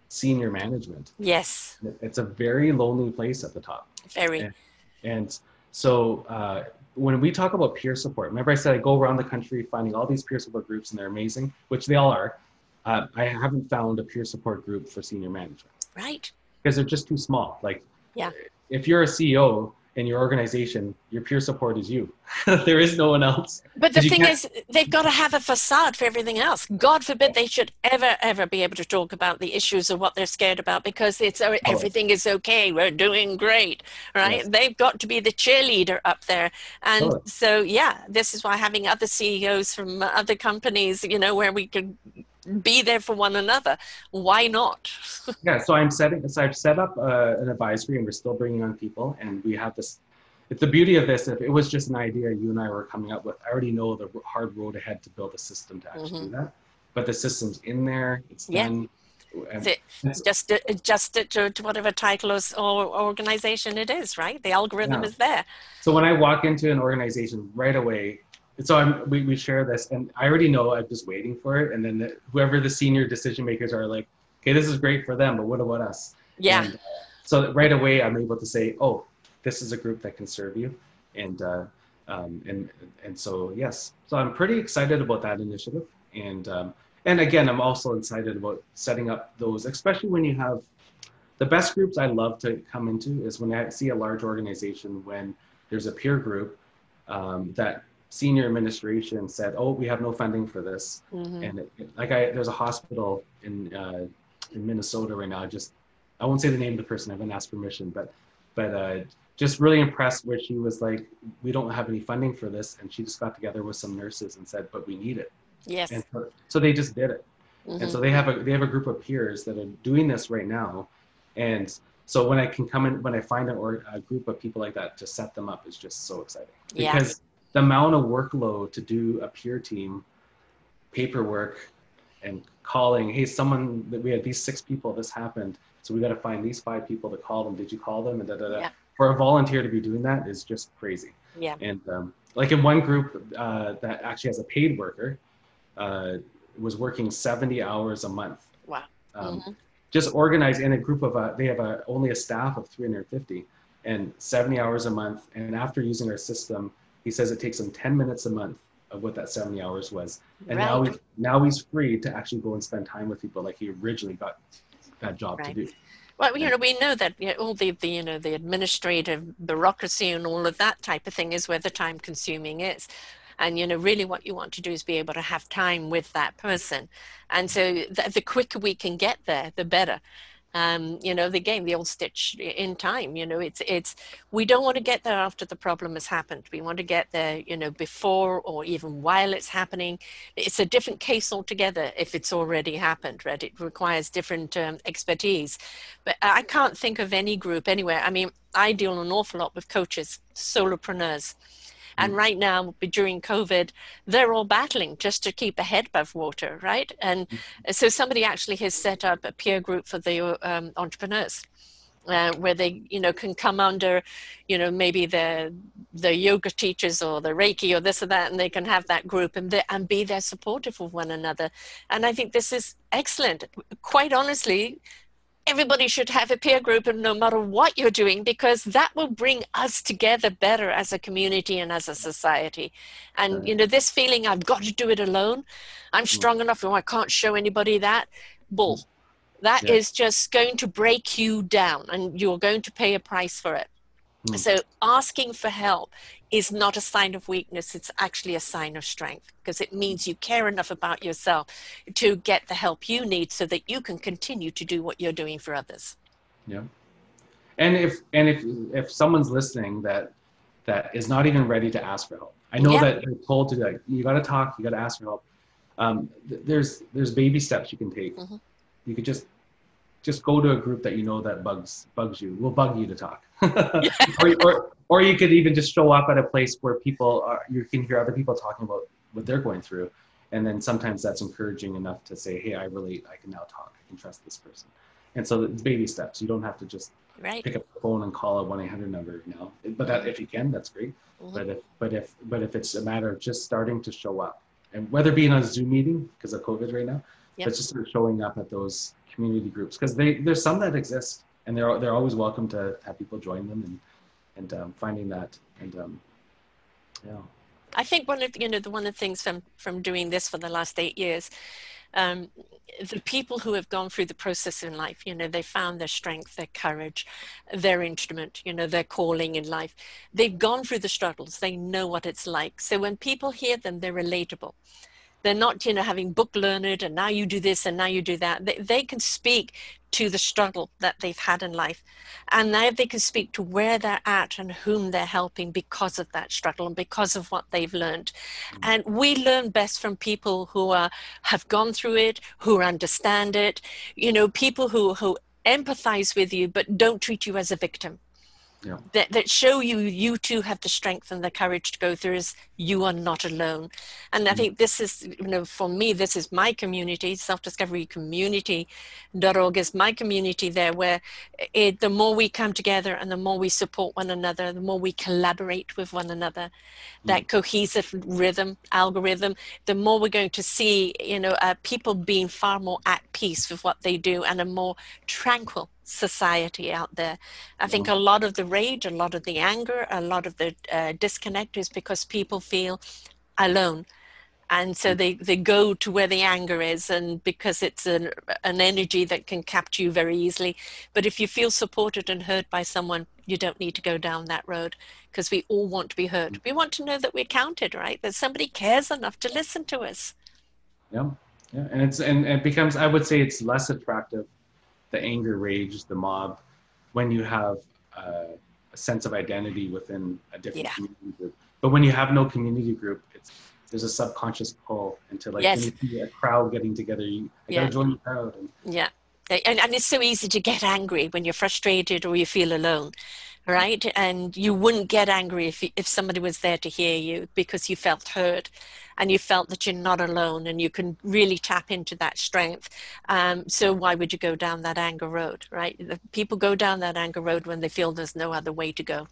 senior management. Yes. It's a very lonely place at the top. Very. And, and so uh, when we talk about peer support, remember I said I go around the country finding all these peer support groups and they're amazing, which they all are. Uh, I haven't found a peer support group for senior management. Right. Because they're just too small. Like, yeah. if you're a CEO in your organization, your peer support is you. *laughs* there is no one else. But the thing is, they've got to have a facade for everything else. God forbid they should ever, ever be able to talk about the issues or what they're scared about because it's oh, everything is okay. We're doing great, right? Yes. They've got to be the cheerleader up there. And so, yeah, this is why having other CEOs from other companies, you know, where we could be there for one another. Why not? *laughs* yeah, so I'm setting, so I've set up uh, an advisory, and we're still bringing on people, and we have this. It's the beauty of this. If it was just an idea you and I were coming up with, I already know the hard road ahead to build a system to actually mm-hmm. do that. But the system's in there. It's yeah. done. It, just adjust it to, to, whatever title or organization it is, right? The algorithm yeah. is there. So when I walk into an organization right away, so I'm, we, we share this and I already know I'm just waiting for it. And then the, whoever the senior decision makers are like, okay, this is great for them, but what about us? Yeah. And, uh, so right away I'm able to say, oh, this is a group that can serve you. And, uh, um, and, and so, yes, so I'm pretty excited about that initiative. And, um, and again, I'm also excited about setting up those, especially when you have the best groups I love to come into is when I see a large organization when there's a peer group um, that senior administration said, "Oh, we have no funding for this," mm-hmm. and it, it, like I, there's a hospital in uh, in Minnesota right now. Just I won't say the name of the person. I haven't asked permission, but but uh, just really impressed where she was like, "We don't have any funding for this," and she just got together with some nurses and said, "But we need it." Yes. And so, so they just did it, mm-hmm. and so they have a they have a group of peers that are doing this right now, and so when I can come in, when I find a, or a group of people like that to set them up is just so exciting because yeah the amount of workload to do a peer team paperwork and calling hey someone that we had these six people this happened so we got to find these five people to call them did you call them and da, da, da. Yeah. for a volunteer to be doing that is just crazy yeah and um, like in one group uh, that actually has a paid worker, uh, was working 70 hours a month. Wow. Um, mm-hmm. Just organized in a group of, uh, they have a, only a staff of 350 and 70 hours a month. And after using our system, he says it takes him 10 minutes a month of what that 70 hours was. And right. now, he's, now he's free to actually go and spend time with people like he originally got that job right. to do. Well, you know, we know that you know, all the, the, you know, the administrative bureaucracy and all of that type of thing is where the time consuming is. And, you know, really what you want to do is be able to have time with that person. And so the, the quicker we can get there, the better um, you know, the game, the old stitch in time, you know, it's, it's, we don't want to get there after the problem has happened. We want to get there, you know, before or even while it's happening. It's a different case altogether if it's already happened, right? It requires different um, expertise. But I can't think of any group anywhere. I mean, I deal an awful lot with coaches, solopreneurs. And mm. right now, during COVID, they're all battling just to keep a head above water, right? And mm. so somebody actually has set up a peer group for the um, entrepreneurs. Uh, where they you know can come under you know maybe the the yoga teachers or the reiki or this or that and they can have that group and, they, and be there supportive of one another and i think this is excellent quite honestly everybody should have a peer group and no matter what you're doing because that will bring us together better as a community and as a society and you know this feeling i've got to do it alone i'm mm. strong enough and i can't show anybody that bull mm. That yeah. is just going to break you down and you're going to pay a price for it mm. so asking for help is not a sign of weakness, it's actually a sign of strength because it means you care enough about yourself to get the help you need so that you can continue to do what you're doing for others. Yeah. And if and if if someone's listening that that is not even ready to ask for help. I know yeah. that they're told to like you got to talk, you got to ask for help. Um, th- there's there's baby steps you can take. Mm-hmm. You could just just go to a group that you know that bugs bugs you. Will bug you to talk, *laughs* *laughs* or, or or you could even just show up at a place where people are. You can hear other people talking about what they're going through, and then sometimes that's encouraging enough to say, "Hey, I relate. I can now talk. I can trust this person." And so it's baby steps. You don't have to just right. pick up the phone and call a one eight hundred number. now. but that, if you can, that's great. Mm-hmm. But if but if but if it's a matter of just starting to show up, and whether being on a Zoom meeting because of COVID right now, yep. but just sort of showing up at those community groups because they there's some that exist and they're they're always welcome to have people join them and and um, finding that and um, yeah. I think one of you know the one of the things from from doing this for the last eight years, um, the people who have gone through the process in life, you know, they found their strength, their courage, their instrument, you know, their calling in life. They've gone through the struggles. They know what it's like. So when people hear them, they're relatable they're not you know having book learned and now you do this and now you do that. They, they can speak to the struggle that they've had in life. And now they can speak to where they're at and whom they're helping because of that struggle and because of what they've learned. Mm-hmm. and we learn best from people who are have gone through it who understand it. You know people who who empathize with you but don't treat you as a victim yeah. that, that show you you too have the strength and the courage to go through is you are not alone and i mm. think this is you know for me this is my community self-discovery community.org is my community there where it, the more we come together and the more we support one another the more we collaborate with one another that mm. cohesive rhythm algorithm the more we're going to see you know uh, people being far more at peace with what they do and a more tranquil society out there. I think a lot of the rage, a lot of the anger, a lot of the uh, disconnect is because people feel alone. And so mm. they, they go to where the anger is, and because it's an, an energy that can capture you very easily. But if you feel supported and heard by someone, you don't need to go down that road because we all want to be heard. Mm. We want to know that we're counted, right? That somebody cares enough to listen to us. Yeah, yeah, and it's and it becomes. I would say it's less attractive the anger, rage, the mob, when you have uh, a sense of identity within a different yeah. community group. But when you have no community group, it's there's a subconscious pull into like yes. a crowd getting together. You I yeah. gotta join the crowd. And, yeah. And, and it's so easy to get angry when you're frustrated or you feel alone right and you wouldn't get angry if if somebody was there to hear you because you felt heard and you felt that you're not alone and you can really tap into that strength um, so why would you go down that anger road right the people go down that anger road when they feel there's no other way to go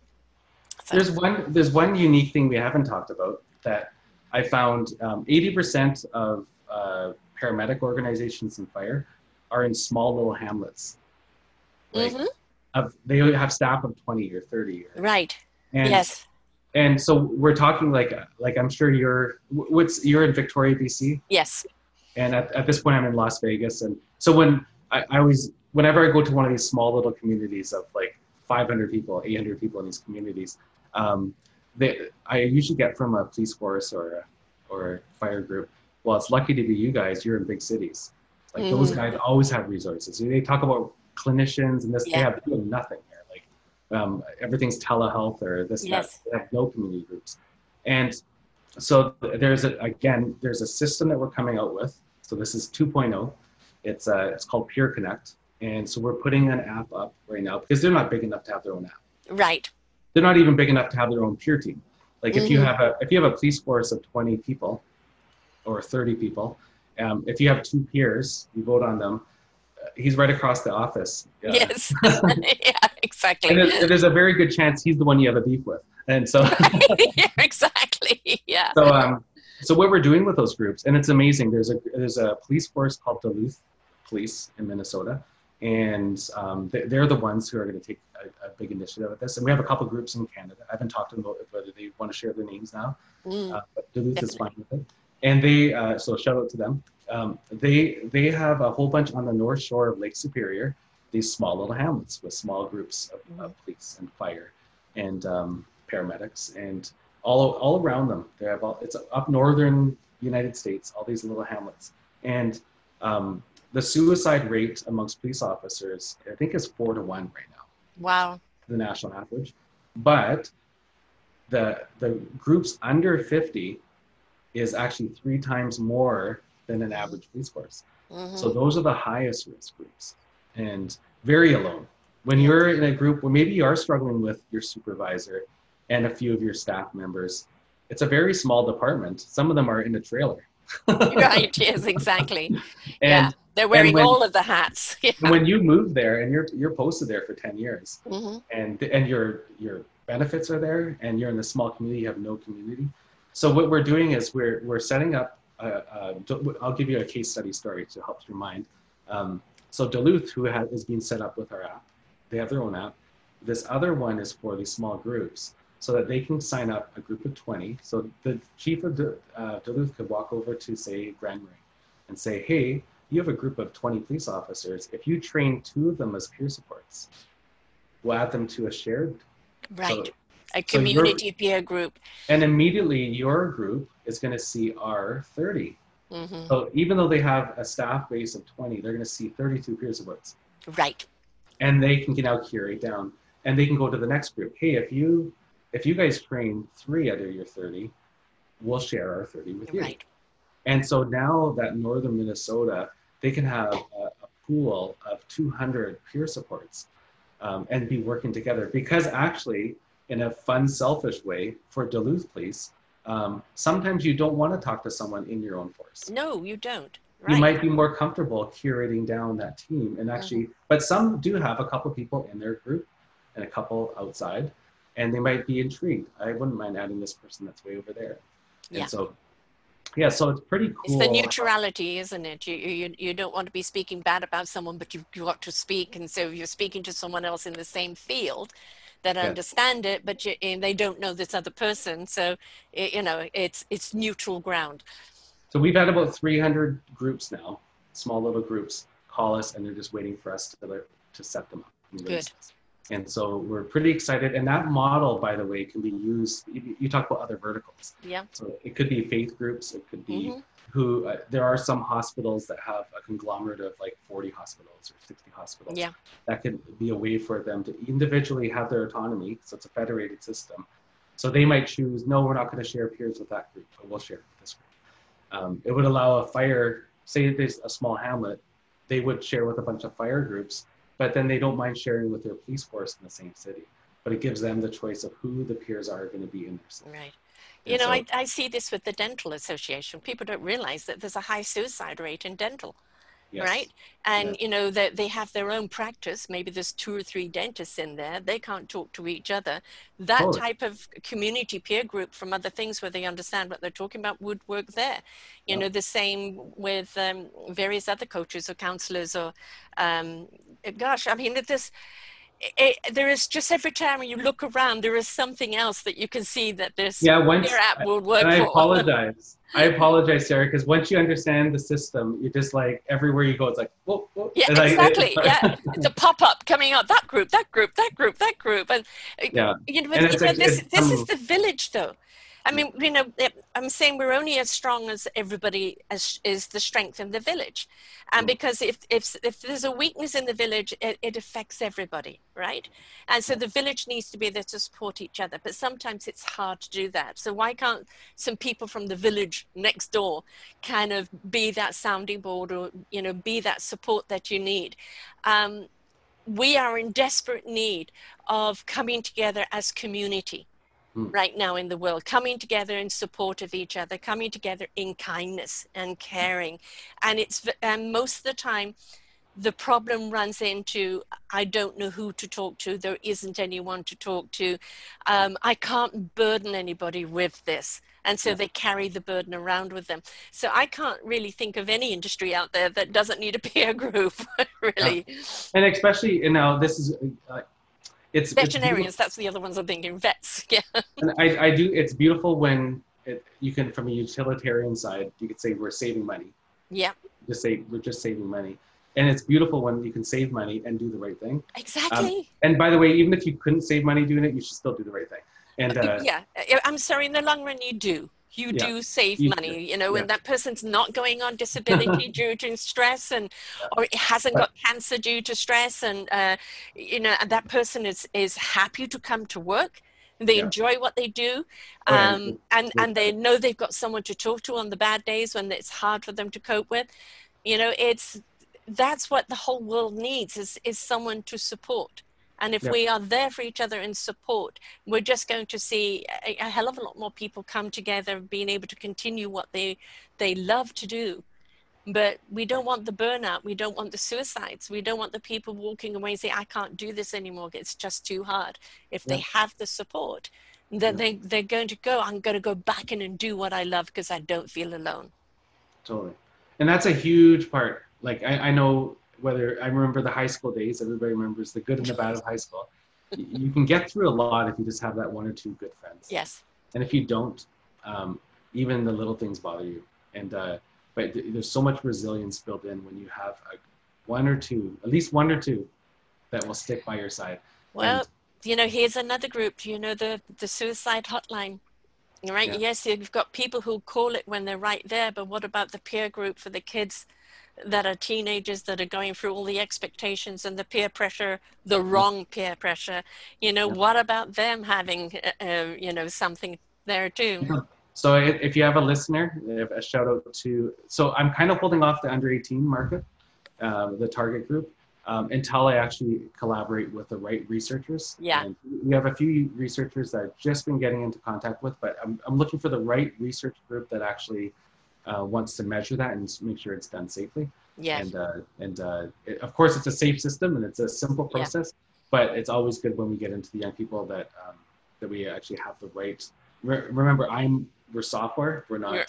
So, There's one. There's one unique thing we haven't talked about that I found. Um, 80% of uh, paramedic organizations in fire are in small little hamlets. Like, Mhm. of, they have staff of 20 or 30. Or, right. and, yes. And so we're talking like like I'm sure you're what's you're in Victoria, BC, Yes. and at, at this point I'm in Las Vegas, and so when I, I always whenever I go to one of these small little communities of like 500 people, 800 people in these communities, um, they I usually get from a police force or a, or a fire group. Well, it's lucky to be you guys. You're in big cities. Like those Mhm. guys always have resources. They talk about clinicians and this. They Yeah. have they have nothing um, everything's telehealth or this. Yes. That. They have no community groups, and so there's a again there's a system that we're coming out with. So this is 2.0. It's uh, it's called Peer Connect, and so we're putting an app up right now because they're not big enough to have their own app. Right. They're not even big enough to have their own peer team. Like if you Mhm. have a if you have a police force of 20 people or 30 people, um, if you have two peers, you vote on them. He's right across the office. Uh, Yes. *laughs* *laughs* yeah, exactly. And there's, there's a very good chance he's the one you have a beef with. And so, *laughs* yeah, exactly. Yeah. so um, so what we're doing with those groups, and it's amazing. There's a there's a police force called Duluth Police in Minnesota, and um, they, they're the ones who are going to take a, a big initiative with this. And we have a couple groups in Canada. I haven't talked to them about whether they want to share their names now, Mm, uh, but Duluth is fine with it. And they uh, so shout out to them. Um, they they have a whole bunch on the north shore of Lake Superior. These small little hamlets with small groups of, of police and fire and um, paramedics and all all around them. They have all it's up northern United States. All these little hamlets and um, the suicide rate amongst police officers I think is four to one right now wow. the national average. But the the groups under 50 is actually three times more than an average police force. Mhm. So those are the highest risk groups and very alone. When you're in a group where maybe you are struggling with your supervisor and a few of your staff members, it's a very small department. Some of them are in a trailer. *laughs* right. *laughs* Yes. Exactly. And yeah. They're wearing when- all of the hats. *laughs* Yeah. when you move there and you're you're posted there for 10 years, hmm and and your your benefits are there and you're in a small community you have no community so what we're doing is we're we're setting up a, a, i'll give you a case study story to help your mind. Um, so duluth who has, is being set up with our app they have their own app. This other one is for these small groups so that they can sign up a group of 20 so the chief of uh, duluth could walk over to say grand marais and say hey you have a group of 20 police officers. If you train two of them as peer supports we'll add them to a shared Right. so- a so community peer group. and immediately your group is going to see our 30 hmm so even though they have a staff base of 20 they're going to see 32 peer supports Right. and they can now curate down and they can go to the next group hey if you if you guys train three out of your 30 we'll share our 30 with you Right. and so now that northern minnesota they can have a, a pool of 200 peer supports um, and be working together because actually in a fun selfish way for duluth police um, sometimes you don't want to talk to someone in your own force No, you don't. you Right. Mm-hmm. might be more comfortable curating down that team and actually but some do have a couple people in their group and a couple outside and they might be intrigued i wouldn't mind adding this person that's way over there and Yeah. so yeah so it's pretty cool It's the neutrality, isn't it? You, you you don't want to be speaking bad about someone, but you've got to speak, and so you're speaking to someone else in the same field that Yeah. understand it, but you, and they don't know this other person. So it, you know, it's it's neutral ground. so we've had about 300 groups now small little groups call us and they're just waiting for us to to set them up and Good. and so we're pretty excited and that model by the way can be used you- you talk about other verticals Yeah. So it could be faith groups. It could be Mhm. Who. Uh, there are some hospitals that have a conglomerate of like 40 hospitals or 60 hospitals. Yeah. That could be a way for them to individually have their autonomy. So it's a federated system. So they might choose, no, we're not going to share peers with that group, but we'll share with this group. Um, it would allow a fire, say there's a small hamlet, they would share with a bunch of fire groups, but then they don't mind sharing with their police force in the same city. But it gives them the choice of who the peers are going to be in their city. Right. You And know, so- I, I see this with the dental association. People don't realize that there's a high suicide rate in dental. Yes. right? And Yeah. you know that they have their own practice. Maybe there's two or three dentists in there. They can't talk to each other. That type of community peer group from other things where they understand what they're talking about would work there. You know, the same with um, various other coaches or counselors or, um, gosh, I mean, this. It, there is just every time you look around, there is something else that you can see that this Yeah, once app will work and I apologize. I apologize, Sarah, because once you understand the system, you're just like everywhere you go, it's like whoa, whoa. Yeah, I- exactly. *laughs* yeah, it's a pop up coming out. That group, that group, that group, that group, and uh, Yeah. you know, And you know like- this this is the village, though. I mean, you know, I'm saying we're only as strong as everybody as is the strength in the village, and Mm. because if if if there's a weakness in the village, it, it affects everybody, right? And so the village needs to be there to support each other. But sometimes it's hard to do that. So why can't some people from the village next door kind of be that sounding board or you know be that support that you need? Um, we are in desperate need of coming together as community Hmm. right now in the world coming together in support of each other coming together in kindness and caring. And it's and most of the time the problem runs into i don't know who to talk to there isn't anyone to talk to. Um, i can't burden anybody with this. And so Yeah. they carry the burden around with them. So i can't really think of any industry out there that doesn't need a peer group *laughs* really. And especially you know this is uh, it's it's veterinarians that's the other ones i'm thinking vets *laughs* yeah. And I, I do it's beautiful when it, you can from a utilitarian side you could say we're saving money. Yeah just say we're just saving money. And it's beautiful when you can save money and do the right thing. Exactly. and by the way even if you couldn't save money doing it you should still do the right thing. And uh, yeah i'm sorry in the long run you do you Yeah, do save you money do. you know Yeah. when that person's not going on disability *laughs* due to stress and or it hasn't got cancer due to stress and uh, you know and that person is is happy to come to work. They Yeah. enjoy what they do Oh, um, and and they know they've got someone to talk to on the bad days when it's hard for them to cope with. You know it's that's what the whole world needs is is someone to support and if Yeah. we are there for each other in support we're just going to see a, a hell of a lot more people come together being able to continue what they they love to do. But we don't want the burnout. We don't want the suicides. We don't want the people walking away and say i can't do this anymore. It's just too hard. If they have the support then Yeah. they, they're going to go i'm going to go back in and do what i love because i don't feel alone. Totally. And that's a huge part. Like I, I know whether i remember the high school days everybody remembers the good and the bad of high school. You can get through a lot if you just have that one or two good friends. Yes. And if you don't um, even the little things bother you. And uh, but th- there's so much resilience built in when you have a, one or two at least one or two that will stick by your side. Well And- you know here's another group. Do you know the the suicide hotline? Right? Yeah. yes you've got people who call it when they're right there but what about the peer group for the kids that are teenagers that are going through all the expectations and the peer pressure the wrong peer pressure you know Yeah. what about them having uh, uh, you know something there too Yeah. So if, if you have a listener, if a shout out to. So I'm kind of holding off the under 18 market, um, the target group, um, until I actually collaborate with the right researchers. Yeah. And we have a few researchers that I've just been getting into contact with, but I'm, I'm looking for the right research group that actually uh, wants to measure that and make sure it's done safely. yeah And uh, and uh, it, of course, it's a safe system and it's a simple Yeah. process. But it's always good when we get into the young people that um, that we actually have the right. Re- remember, I'm we're software. We're not. Yeah.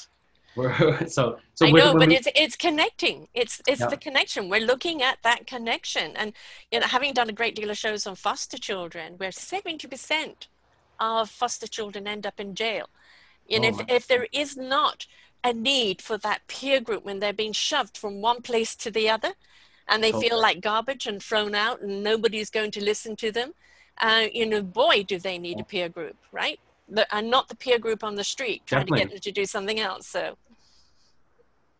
*laughs* We're so so. I know, but we- it's it's connecting. It's it's Yeah. the connection. We're looking at that connection, and you know, having done a great deal of shows on foster children, where seventy percent of foster children end up in jail. And Oh, if if there is not a need for that peer group when they're being shoved from one place to the other, and they feel like garbage and thrown out, and nobody's going to listen to them, uh, you know, boy, do they need a peer group, right? And not the peer group on the street trying to get them to do something else. So.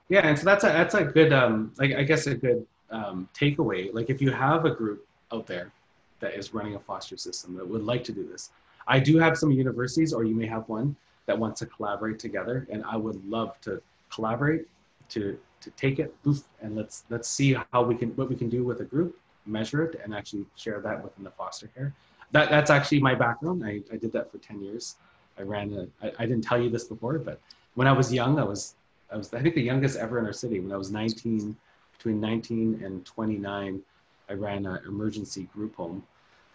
yeah, and so that's a that's a good um like I guess a good um takeaway. Like if you have a group out there that is running a foster system that would like to do this, I do have some universities, or you may have one that wants to collaborate together, and I would love to collaborate to to take it and let's let's see how we can what we can do with a group, measure it, and actually share that within the foster care. That that's actually my background. I, I did that for ten years. I ran a. I, I didn't tell you this before, but when I was young, I was I was I think the youngest ever in our city. When I was 19, between 19 and 29, I ran an emergency group home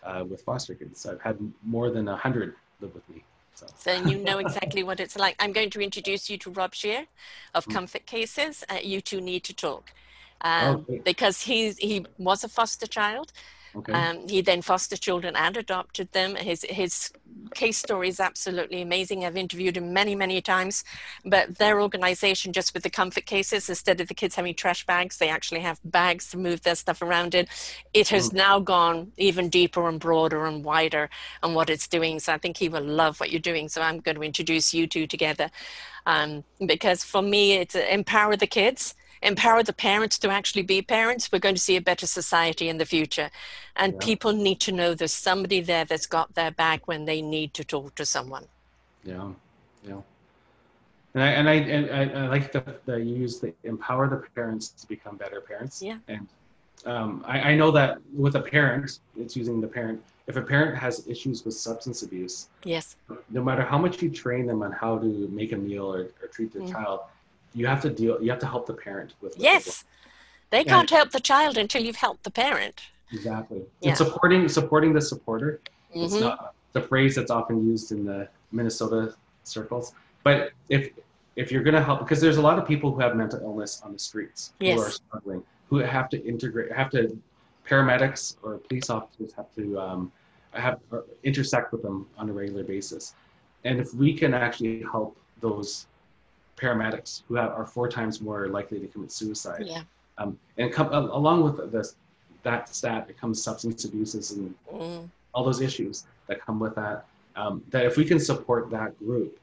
uh, with foster kids. I've had more than 100 live with me. So. so you know exactly what it's like. I'm going to introduce you to Rob Scheer of mm. Comfort Cases. Uh, you two need to talk um, oh, because he he was a foster child. Okay. Um, he then fostered children and adopted them. His his case story is absolutely amazing. I've interviewed him many many times, but their organization just with the comfort cases, instead of the kids having trash bags, they actually have bags to move their stuff around in. It has mm. now gone even deeper and broader and wider on what it's doing. So I think he will love what you're doing. So I'm going to introduce you two together, um, because for me it's uh, empower the kids empower the parents to actually be parents, we're going to see a better society in the future. And yeah. people need to know there's somebody there that's got their back when they need to talk to someone. Yeah, yeah. And I and I and I, I like that you use the empower the parents to become better parents. Yeah. And um, I, I know that with a parent, it's using the parent. If a parent has issues with substance abuse, yes, no matter how much you train them on how to make a meal or, or treat their mm. child, you have to deal you have to help the parent with yes they can't help the child until you've helped the parent exactly yeah. and supporting supporting the supporter mm-hmm. it's not the phrase that's often used in the minnesota circles but if if you're going to help because there's a lot of people who have mental illness on the streets yes. who are struggling who have to integrate have to paramedics or police officers have to um, have intersect with them on a regular basis and if we can actually help those paramedics who have, are four times more likely to commit suicide. Yeah. Um, and come, uh, along with this, that stat, it comes substance abuses and mm. all those issues that come with that. Um, that if we can support that group,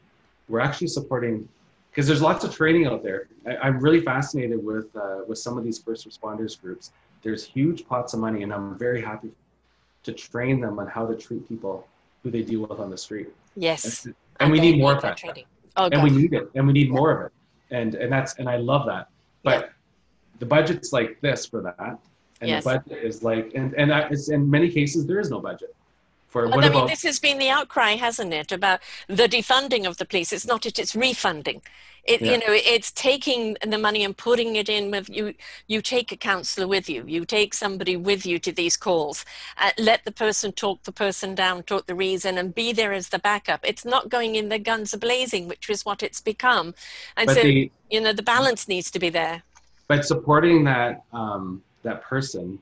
we're actually supporting because there's lots of training out there. I, am really fascinated with uh, with some of these first responders groups. There's huge pots of money, and I'm very happy to train them on how to treat people who they deal with on the street. Yes, and, and we need more of that. Training. Oh, and we need it, and we need more of it, and and that's and I love that. But yeah. the budget's like this for that, and yes. the budget is like, and and I, it's in many cases there is no budget. For well, I mean, this has been the outcry, hasn't it, about the defunding of the police? It's not it; it's refunding. It, yeah. You know, it's taking the money and putting it in with you. You take a counsellor with you. You take somebody with you to these calls. Uh, let the person talk the person down, talk the reason, and be there as the backup. It's not going in the guns a blazing, which is what it's become. And but so, the, you know, the balance needs to be there. But supporting that um, that person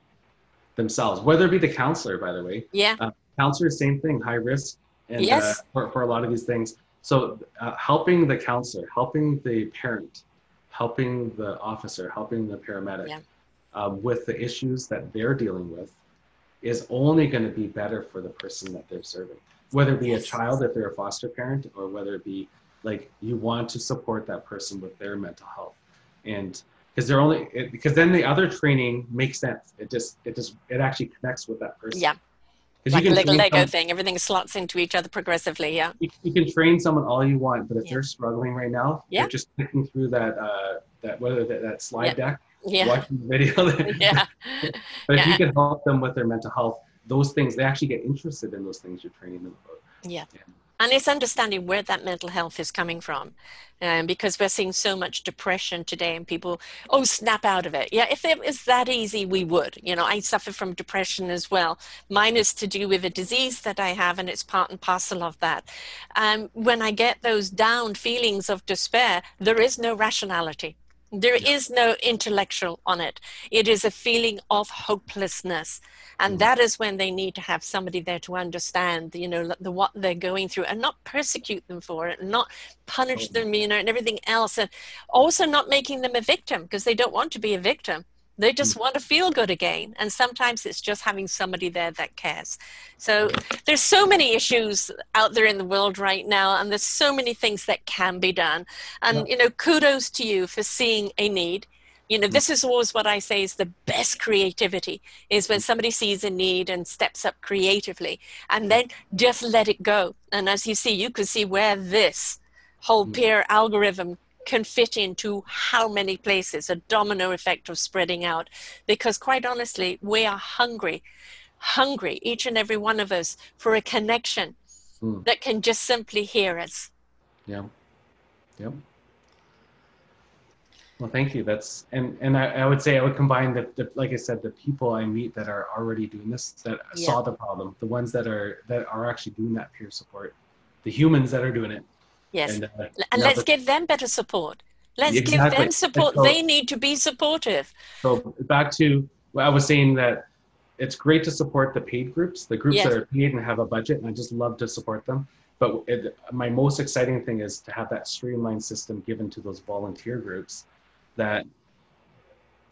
themselves, whether it be the counselor, by the way. Yeah. Uh, counselor, same thing, high risk, and uh, yes. uh, for, for a lot of these things. So uh, helping the counselor, helping the parent, helping the officer, helping the paramedic yeah. um, with the issues that they're dealing with is only going to be better for the person that they're serving. Whether it be yes. a child if they're a foster parent, or whether it be like you want to support that person with their mental health, and because they're only it, because then the other training makes sense. It just it just it actually connects with that person. Yeah like a little Lego some, thing. Everything slots into each other progressively. Yeah. You, you, can train someone all you want, but if yeah. they're struggling right now, yeah. they're just clicking through that uh, that whether that, that slide yeah. deck, yeah. watching the video. *laughs* *laughs* yeah. but if you can help them with their mental health, those things they actually get interested in those things you're training them about. Yeah. And it's understanding where that mental health is coming from um, because we're seeing so much depression today and people oh snap out of it. Yeah if it was that easy we would. You know i suffer from depression as well. Mine is to do with a disease that i have and it's part and parcel of that. Um, when i get those down feelings of despair there is no rationality there is no intellectual on it. It is a feeling of hopelessness. And mm. that is when they need to have somebody there to understand, you know, the, what they're going through and not persecute them for it, and not punish them, you know, and everything else. And also not making them a victim because they don't want to be a victim. They just mm. want to feel good again. And sometimes it's just having somebody there that cares. So there's so many issues out there in the world right now, and there's so many things that can be done. And, you know, kudos to you for seeing a need. You know, mm. this is always what I say is the best creativity is when mm. somebody sees a need and steps up creatively and then just let it go. And as you see, you could see where this whole peer algorithm can fit into how many places, a domino effect of spreading out. Because quite honestly, we are hungry, hungry, each and every one of us, for a connection mm. that can just simply hear us. Yeah. Yeah. Well, thank you. That's and and I, I would say I would combine the, the like I said the people I meet that are already doing this that Yeah. saw the problem, the ones that are that are actually doing that peer support, the humans that are doing it. Yes. And, uh, and let's give them better support. Let's give them support. so- they need to be supportive. So back to what I was saying that it's great to support the paid groups, the groups Yes. that are paid and have a budget, and I just love to support them. But it, my most exciting thing is to have that streamlined system given to those volunteer groups that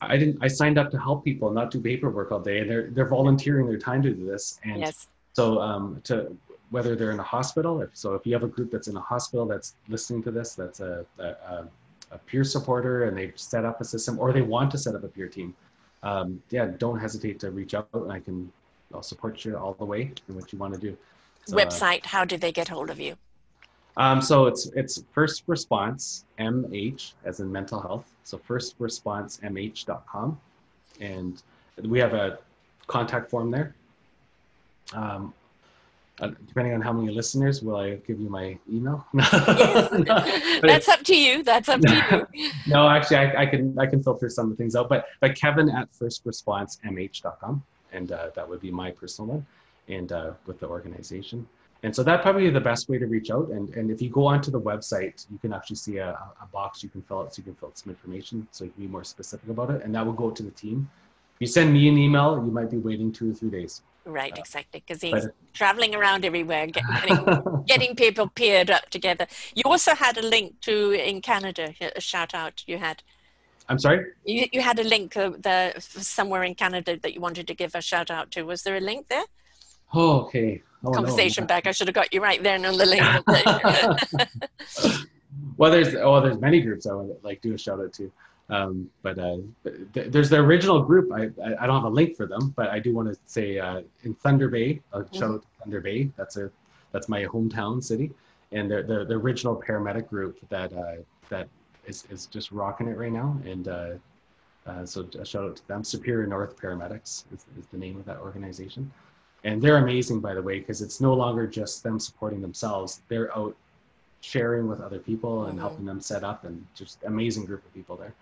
I didn't I signed up to help people, not do paperwork all day. And they're they're volunteering their time to do this. And Yes. so um, to whether they're in a hospital, if so, if you have a group that's in a hospital that's listening to this, that's a, a, a, a peer supporter, and they've set up a system, or they want to set up a peer team, um, yeah, don't hesitate to reach out, and I can I'll support you all the way in what you want to do. So, uh, Website, how do they get hold of you? um, so it's it's first response MH as in mental health. So first response MH.com, and we have a contact form there. Um, uh, depending on how many listeners, will I give you my email? *laughs* Yes. *laughs* That's up to you. That's up to you. *laughs* no, actually, I, I can I can filter some of the things out, but but Kevin at firstresponsemh.com, and uh, that would be my personal one, and uh, with the organization. And so that probably the best way to reach out. And and if you go onto the website, you can actually see a, a box you can fill out, so you can fill out some information, so you can be more specific about it, and that will go to the team. If you send me an email, you might be waiting two or three days. Right, exactly. Because he's But- traveling around everywhere, *laughs* getting, getting people paired up together. You also had a link to in Canada, a shout out you had. I'm sorry. You, you had a link uh, there somewhere in Canada that you wanted to give a shout out to. Was there a link there? Oh, okay. Oh, no. Conversation back. I should have got you right there and on the link. *laughs* well, there's oh, there's many groups I would like do a shout out to, um, but uh, th- there's the original group. I, I I don't have a link for them, but I do want to say uh, in Thunder Bay. A shout out to Thunder Bay. That's a that's my hometown city, and the the, the original paramedic group that uh, that is is just rocking it right now, and. Uh, uh, so a shout out to them. Superior North Paramedics is, is the name of that organization, and they're amazing, by the way, because it's no longer just them supporting themselves. They're out sharing with other people and Mhm. helping them set up and just amazing group of people there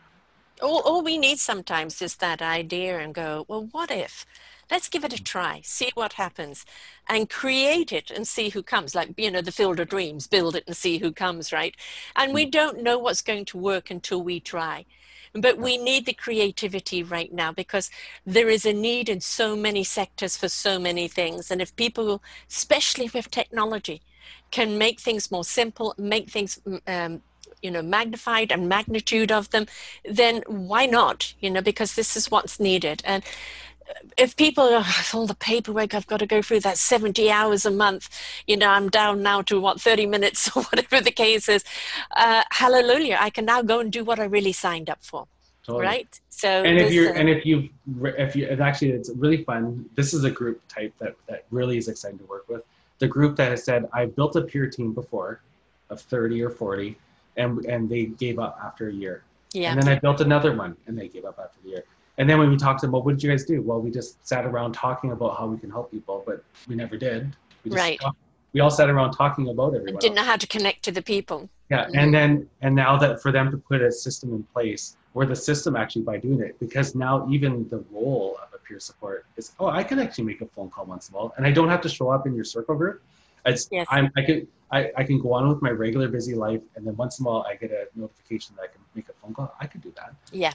all, all we need sometimes is that idea and go, well, what if? Let's give it a try, see what happens, and create it and see who comes. Like, you know, the field of dreams, build it and see who comes, right? And we don't know what's going to work until we try. But we need the creativity right now because there is a need in so many sectors for so many things. And if people, especially with technology, can make things more simple, make things mm, um, you know magnified and magnitude of them then why not you know because this is what's needed. And if people are all the paperwork i've got to go through that 70 hours a month you know i'm down now to what 30 minutes *laughs* or whatever the case is uh, hallelujah i can now go and do what i really signed up for Totally. right? So and if you're uh, and if you've, if you and actually it's really fun. This is a group type that that really is exciting to work with. The group that has said i've built a peer team before of 30 or 40 and and they gave up after a year yeah And then I built another one and they gave up after the year. And then when we talked to them, well, what did you guys do? Well, we just sat around talking about how we can help people, but we never did. We just Right. talked- we all sat around talking about everyone. didn't else. know how to connect to the people Yeah, mm-hmm. and then and now that for them to put a system in place, or the system actually by doing it, because now even the role of a peer support is, oh, I can actually make a phone call once in a while, and I don't have to show up in your circle group. It's Yes. I'm I can I, I can go on with my regular busy life, and then once in a while I get a notification that I can make a phone call. I could do that. yeah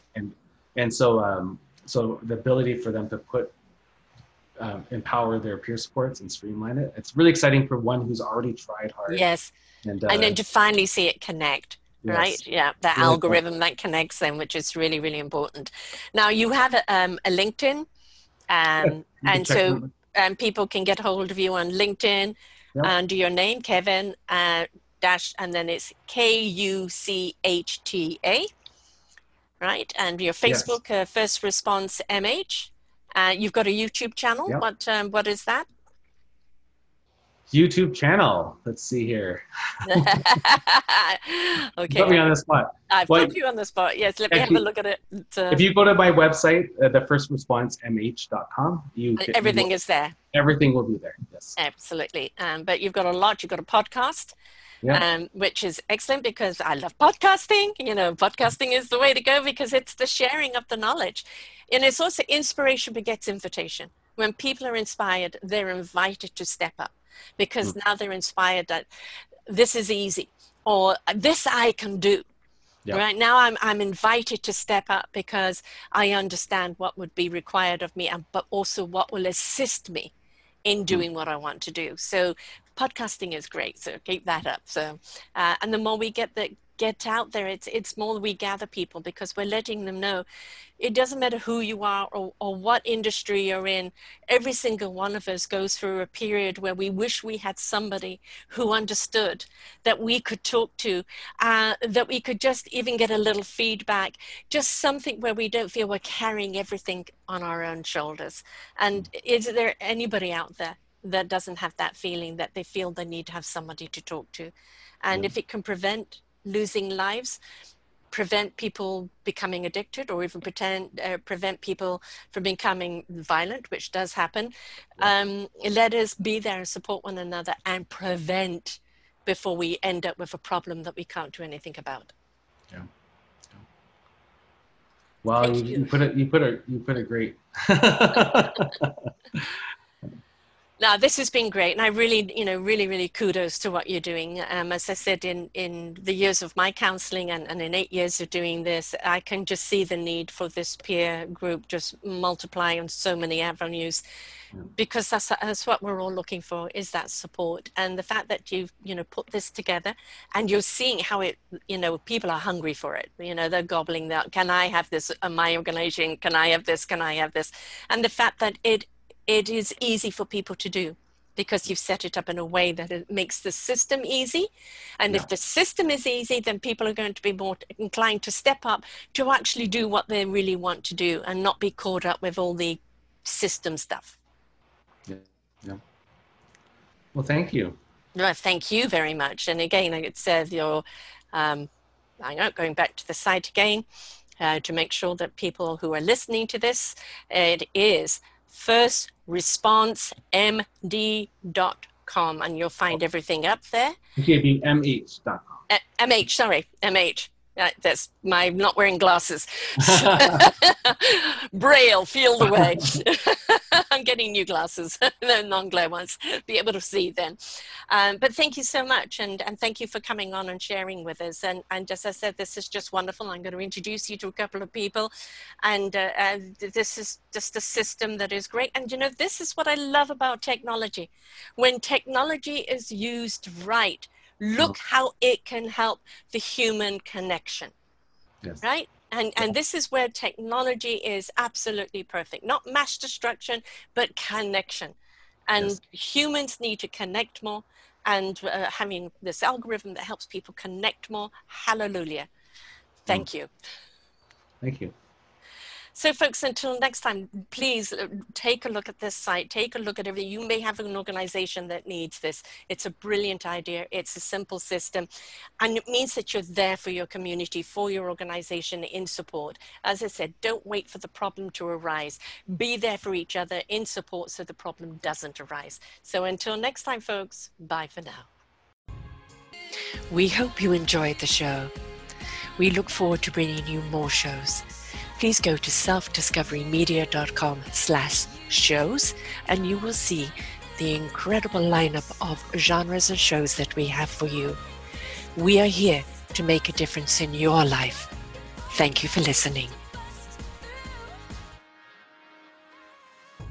And so um, so the ability for them to put um, empower their peer supports and streamline it. It's really exciting for one who's already tried hard. yes And, uh, and then to finally see it connect yes. right yeah the Really cool. algorithm that connects them which is really really important now you have a, um, a linkedin um, and so um, people can get hold of you on linkedin Yeah. under your name kevin uh, dash and then it's k-u-c-h-t-a right and your Yes. facebook uh, first response mh uh, you've got a youtube channel Yep. what um, what is that YouTube channel. Let's see here. okay. *laughs* Put me on the spot. I've Well, put you on the spot. Yes, let me have you- a look at it. Uh, If you go to my website, uh, the first response mh.com, you everything is there. everything will be there. Yes. Absolutely. Um, but you've got a lot. You've got a podcast, Yeah. um, which is excellent because I love podcasting. You know, podcasting is the way to go because it's the sharing of the knowledge. And it's also inspiration begets invitation. When people are inspired, they're invited to step up because Hmm. now they're inspired that this is easy or this I can do. Yeah. Right now, I'm, I'm invited to step up because I understand what would be required of me, and, but also what will assist me in doing what I want to do. So podcasting is great. So keep that up. So uh, and the more we get that get out there, it's it's more we gather people because we're letting them know it doesn't matter who you are or, or what industry you're in. Every single one of us goes through a period where we wish we had somebody who understood that we could talk to, uh, that we could just even get a little feedback, just something where we don't feel we're carrying everything on our own shoulders. And is there anybody out there that doesn't have that feeling that they feel they need to have somebody to talk to? And Yeah. if it can prevent losing lives, prevent people becoming addicted or even pretend, uh, prevent people from becoming violent, which does happen. Um, let us be there and support one another and prevent before we end up with a problem that we can't do anything about. Well, Thank you, you. you put it. You put it. You put it great. *laughs* *laughs* Now, this has been great, and I really, you know, really, really kudos to what you're doing. Um, as I said, in in the years of my counselling and, and in eight years of doing this, I can just see the need for this peer group just multiply on so many avenues, because that's that's what we're all looking for is that support, and the fact that you've you know put this together, and you're seeing how it, you know, people are hungry for it. You know, they're gobbling that. Can I have this? in my organization? Can I have this? Can I have this? And the fact that it it is easy for people to do because you've set it up in a way that it makes the system easy. And Yeah. if the system is easy, then people are going to be more inclined to step up to actually do what they really want to do and not be caught up with all the system stuff. Yeah. Well, thank you. No, thank you very much. And again, like it says, your, um, on, going back to the site again uh, to make sure that people who are listening to this, it is firstresponsemd.com and you'll find everything up there. GBMH.com. Uh, MH, sorry, MH. Uh, that's my not wearing glasses. *laughs* Braille, feel the way. *laughs* I'm getting new glasses, *laughs* no non-glare ones. Be able to see then. Um, but thank you so much, and and thank you for coming on and sharing with us. And and as I said, this is just wonderful. I'm going to introduce you to a couple of people, and uh, uh, this is just a system that is great. And you know, this is what I love about technology. When technology is used right, look how it can help the human connection Yes. right? And and this is where technology is absolutely perfect. Not mass destruction but connection. And Yes. humans need to connect more. And uh, having this algorithm that helps people connect more. Hallelujah. Thank you. Thank you. So folks until next time please uh, take a look at this site take a look at everything. You may have an organization that needs this. It's a brilliant idea. It's a simple system and it means that you're there for your community for your organization in support. As i said don't wait for the problem to arise. Be there for each other in support so the problem doesn't arise. So until next time folks bye for now. We hope you enjoyed the show. We look forward to bringing you more shows please go to selfdiscoverymedia.com slash shows and you will see the incredible lineup of genres and shows that we have for you. We are here to make a difference in your life. Thank you for listening.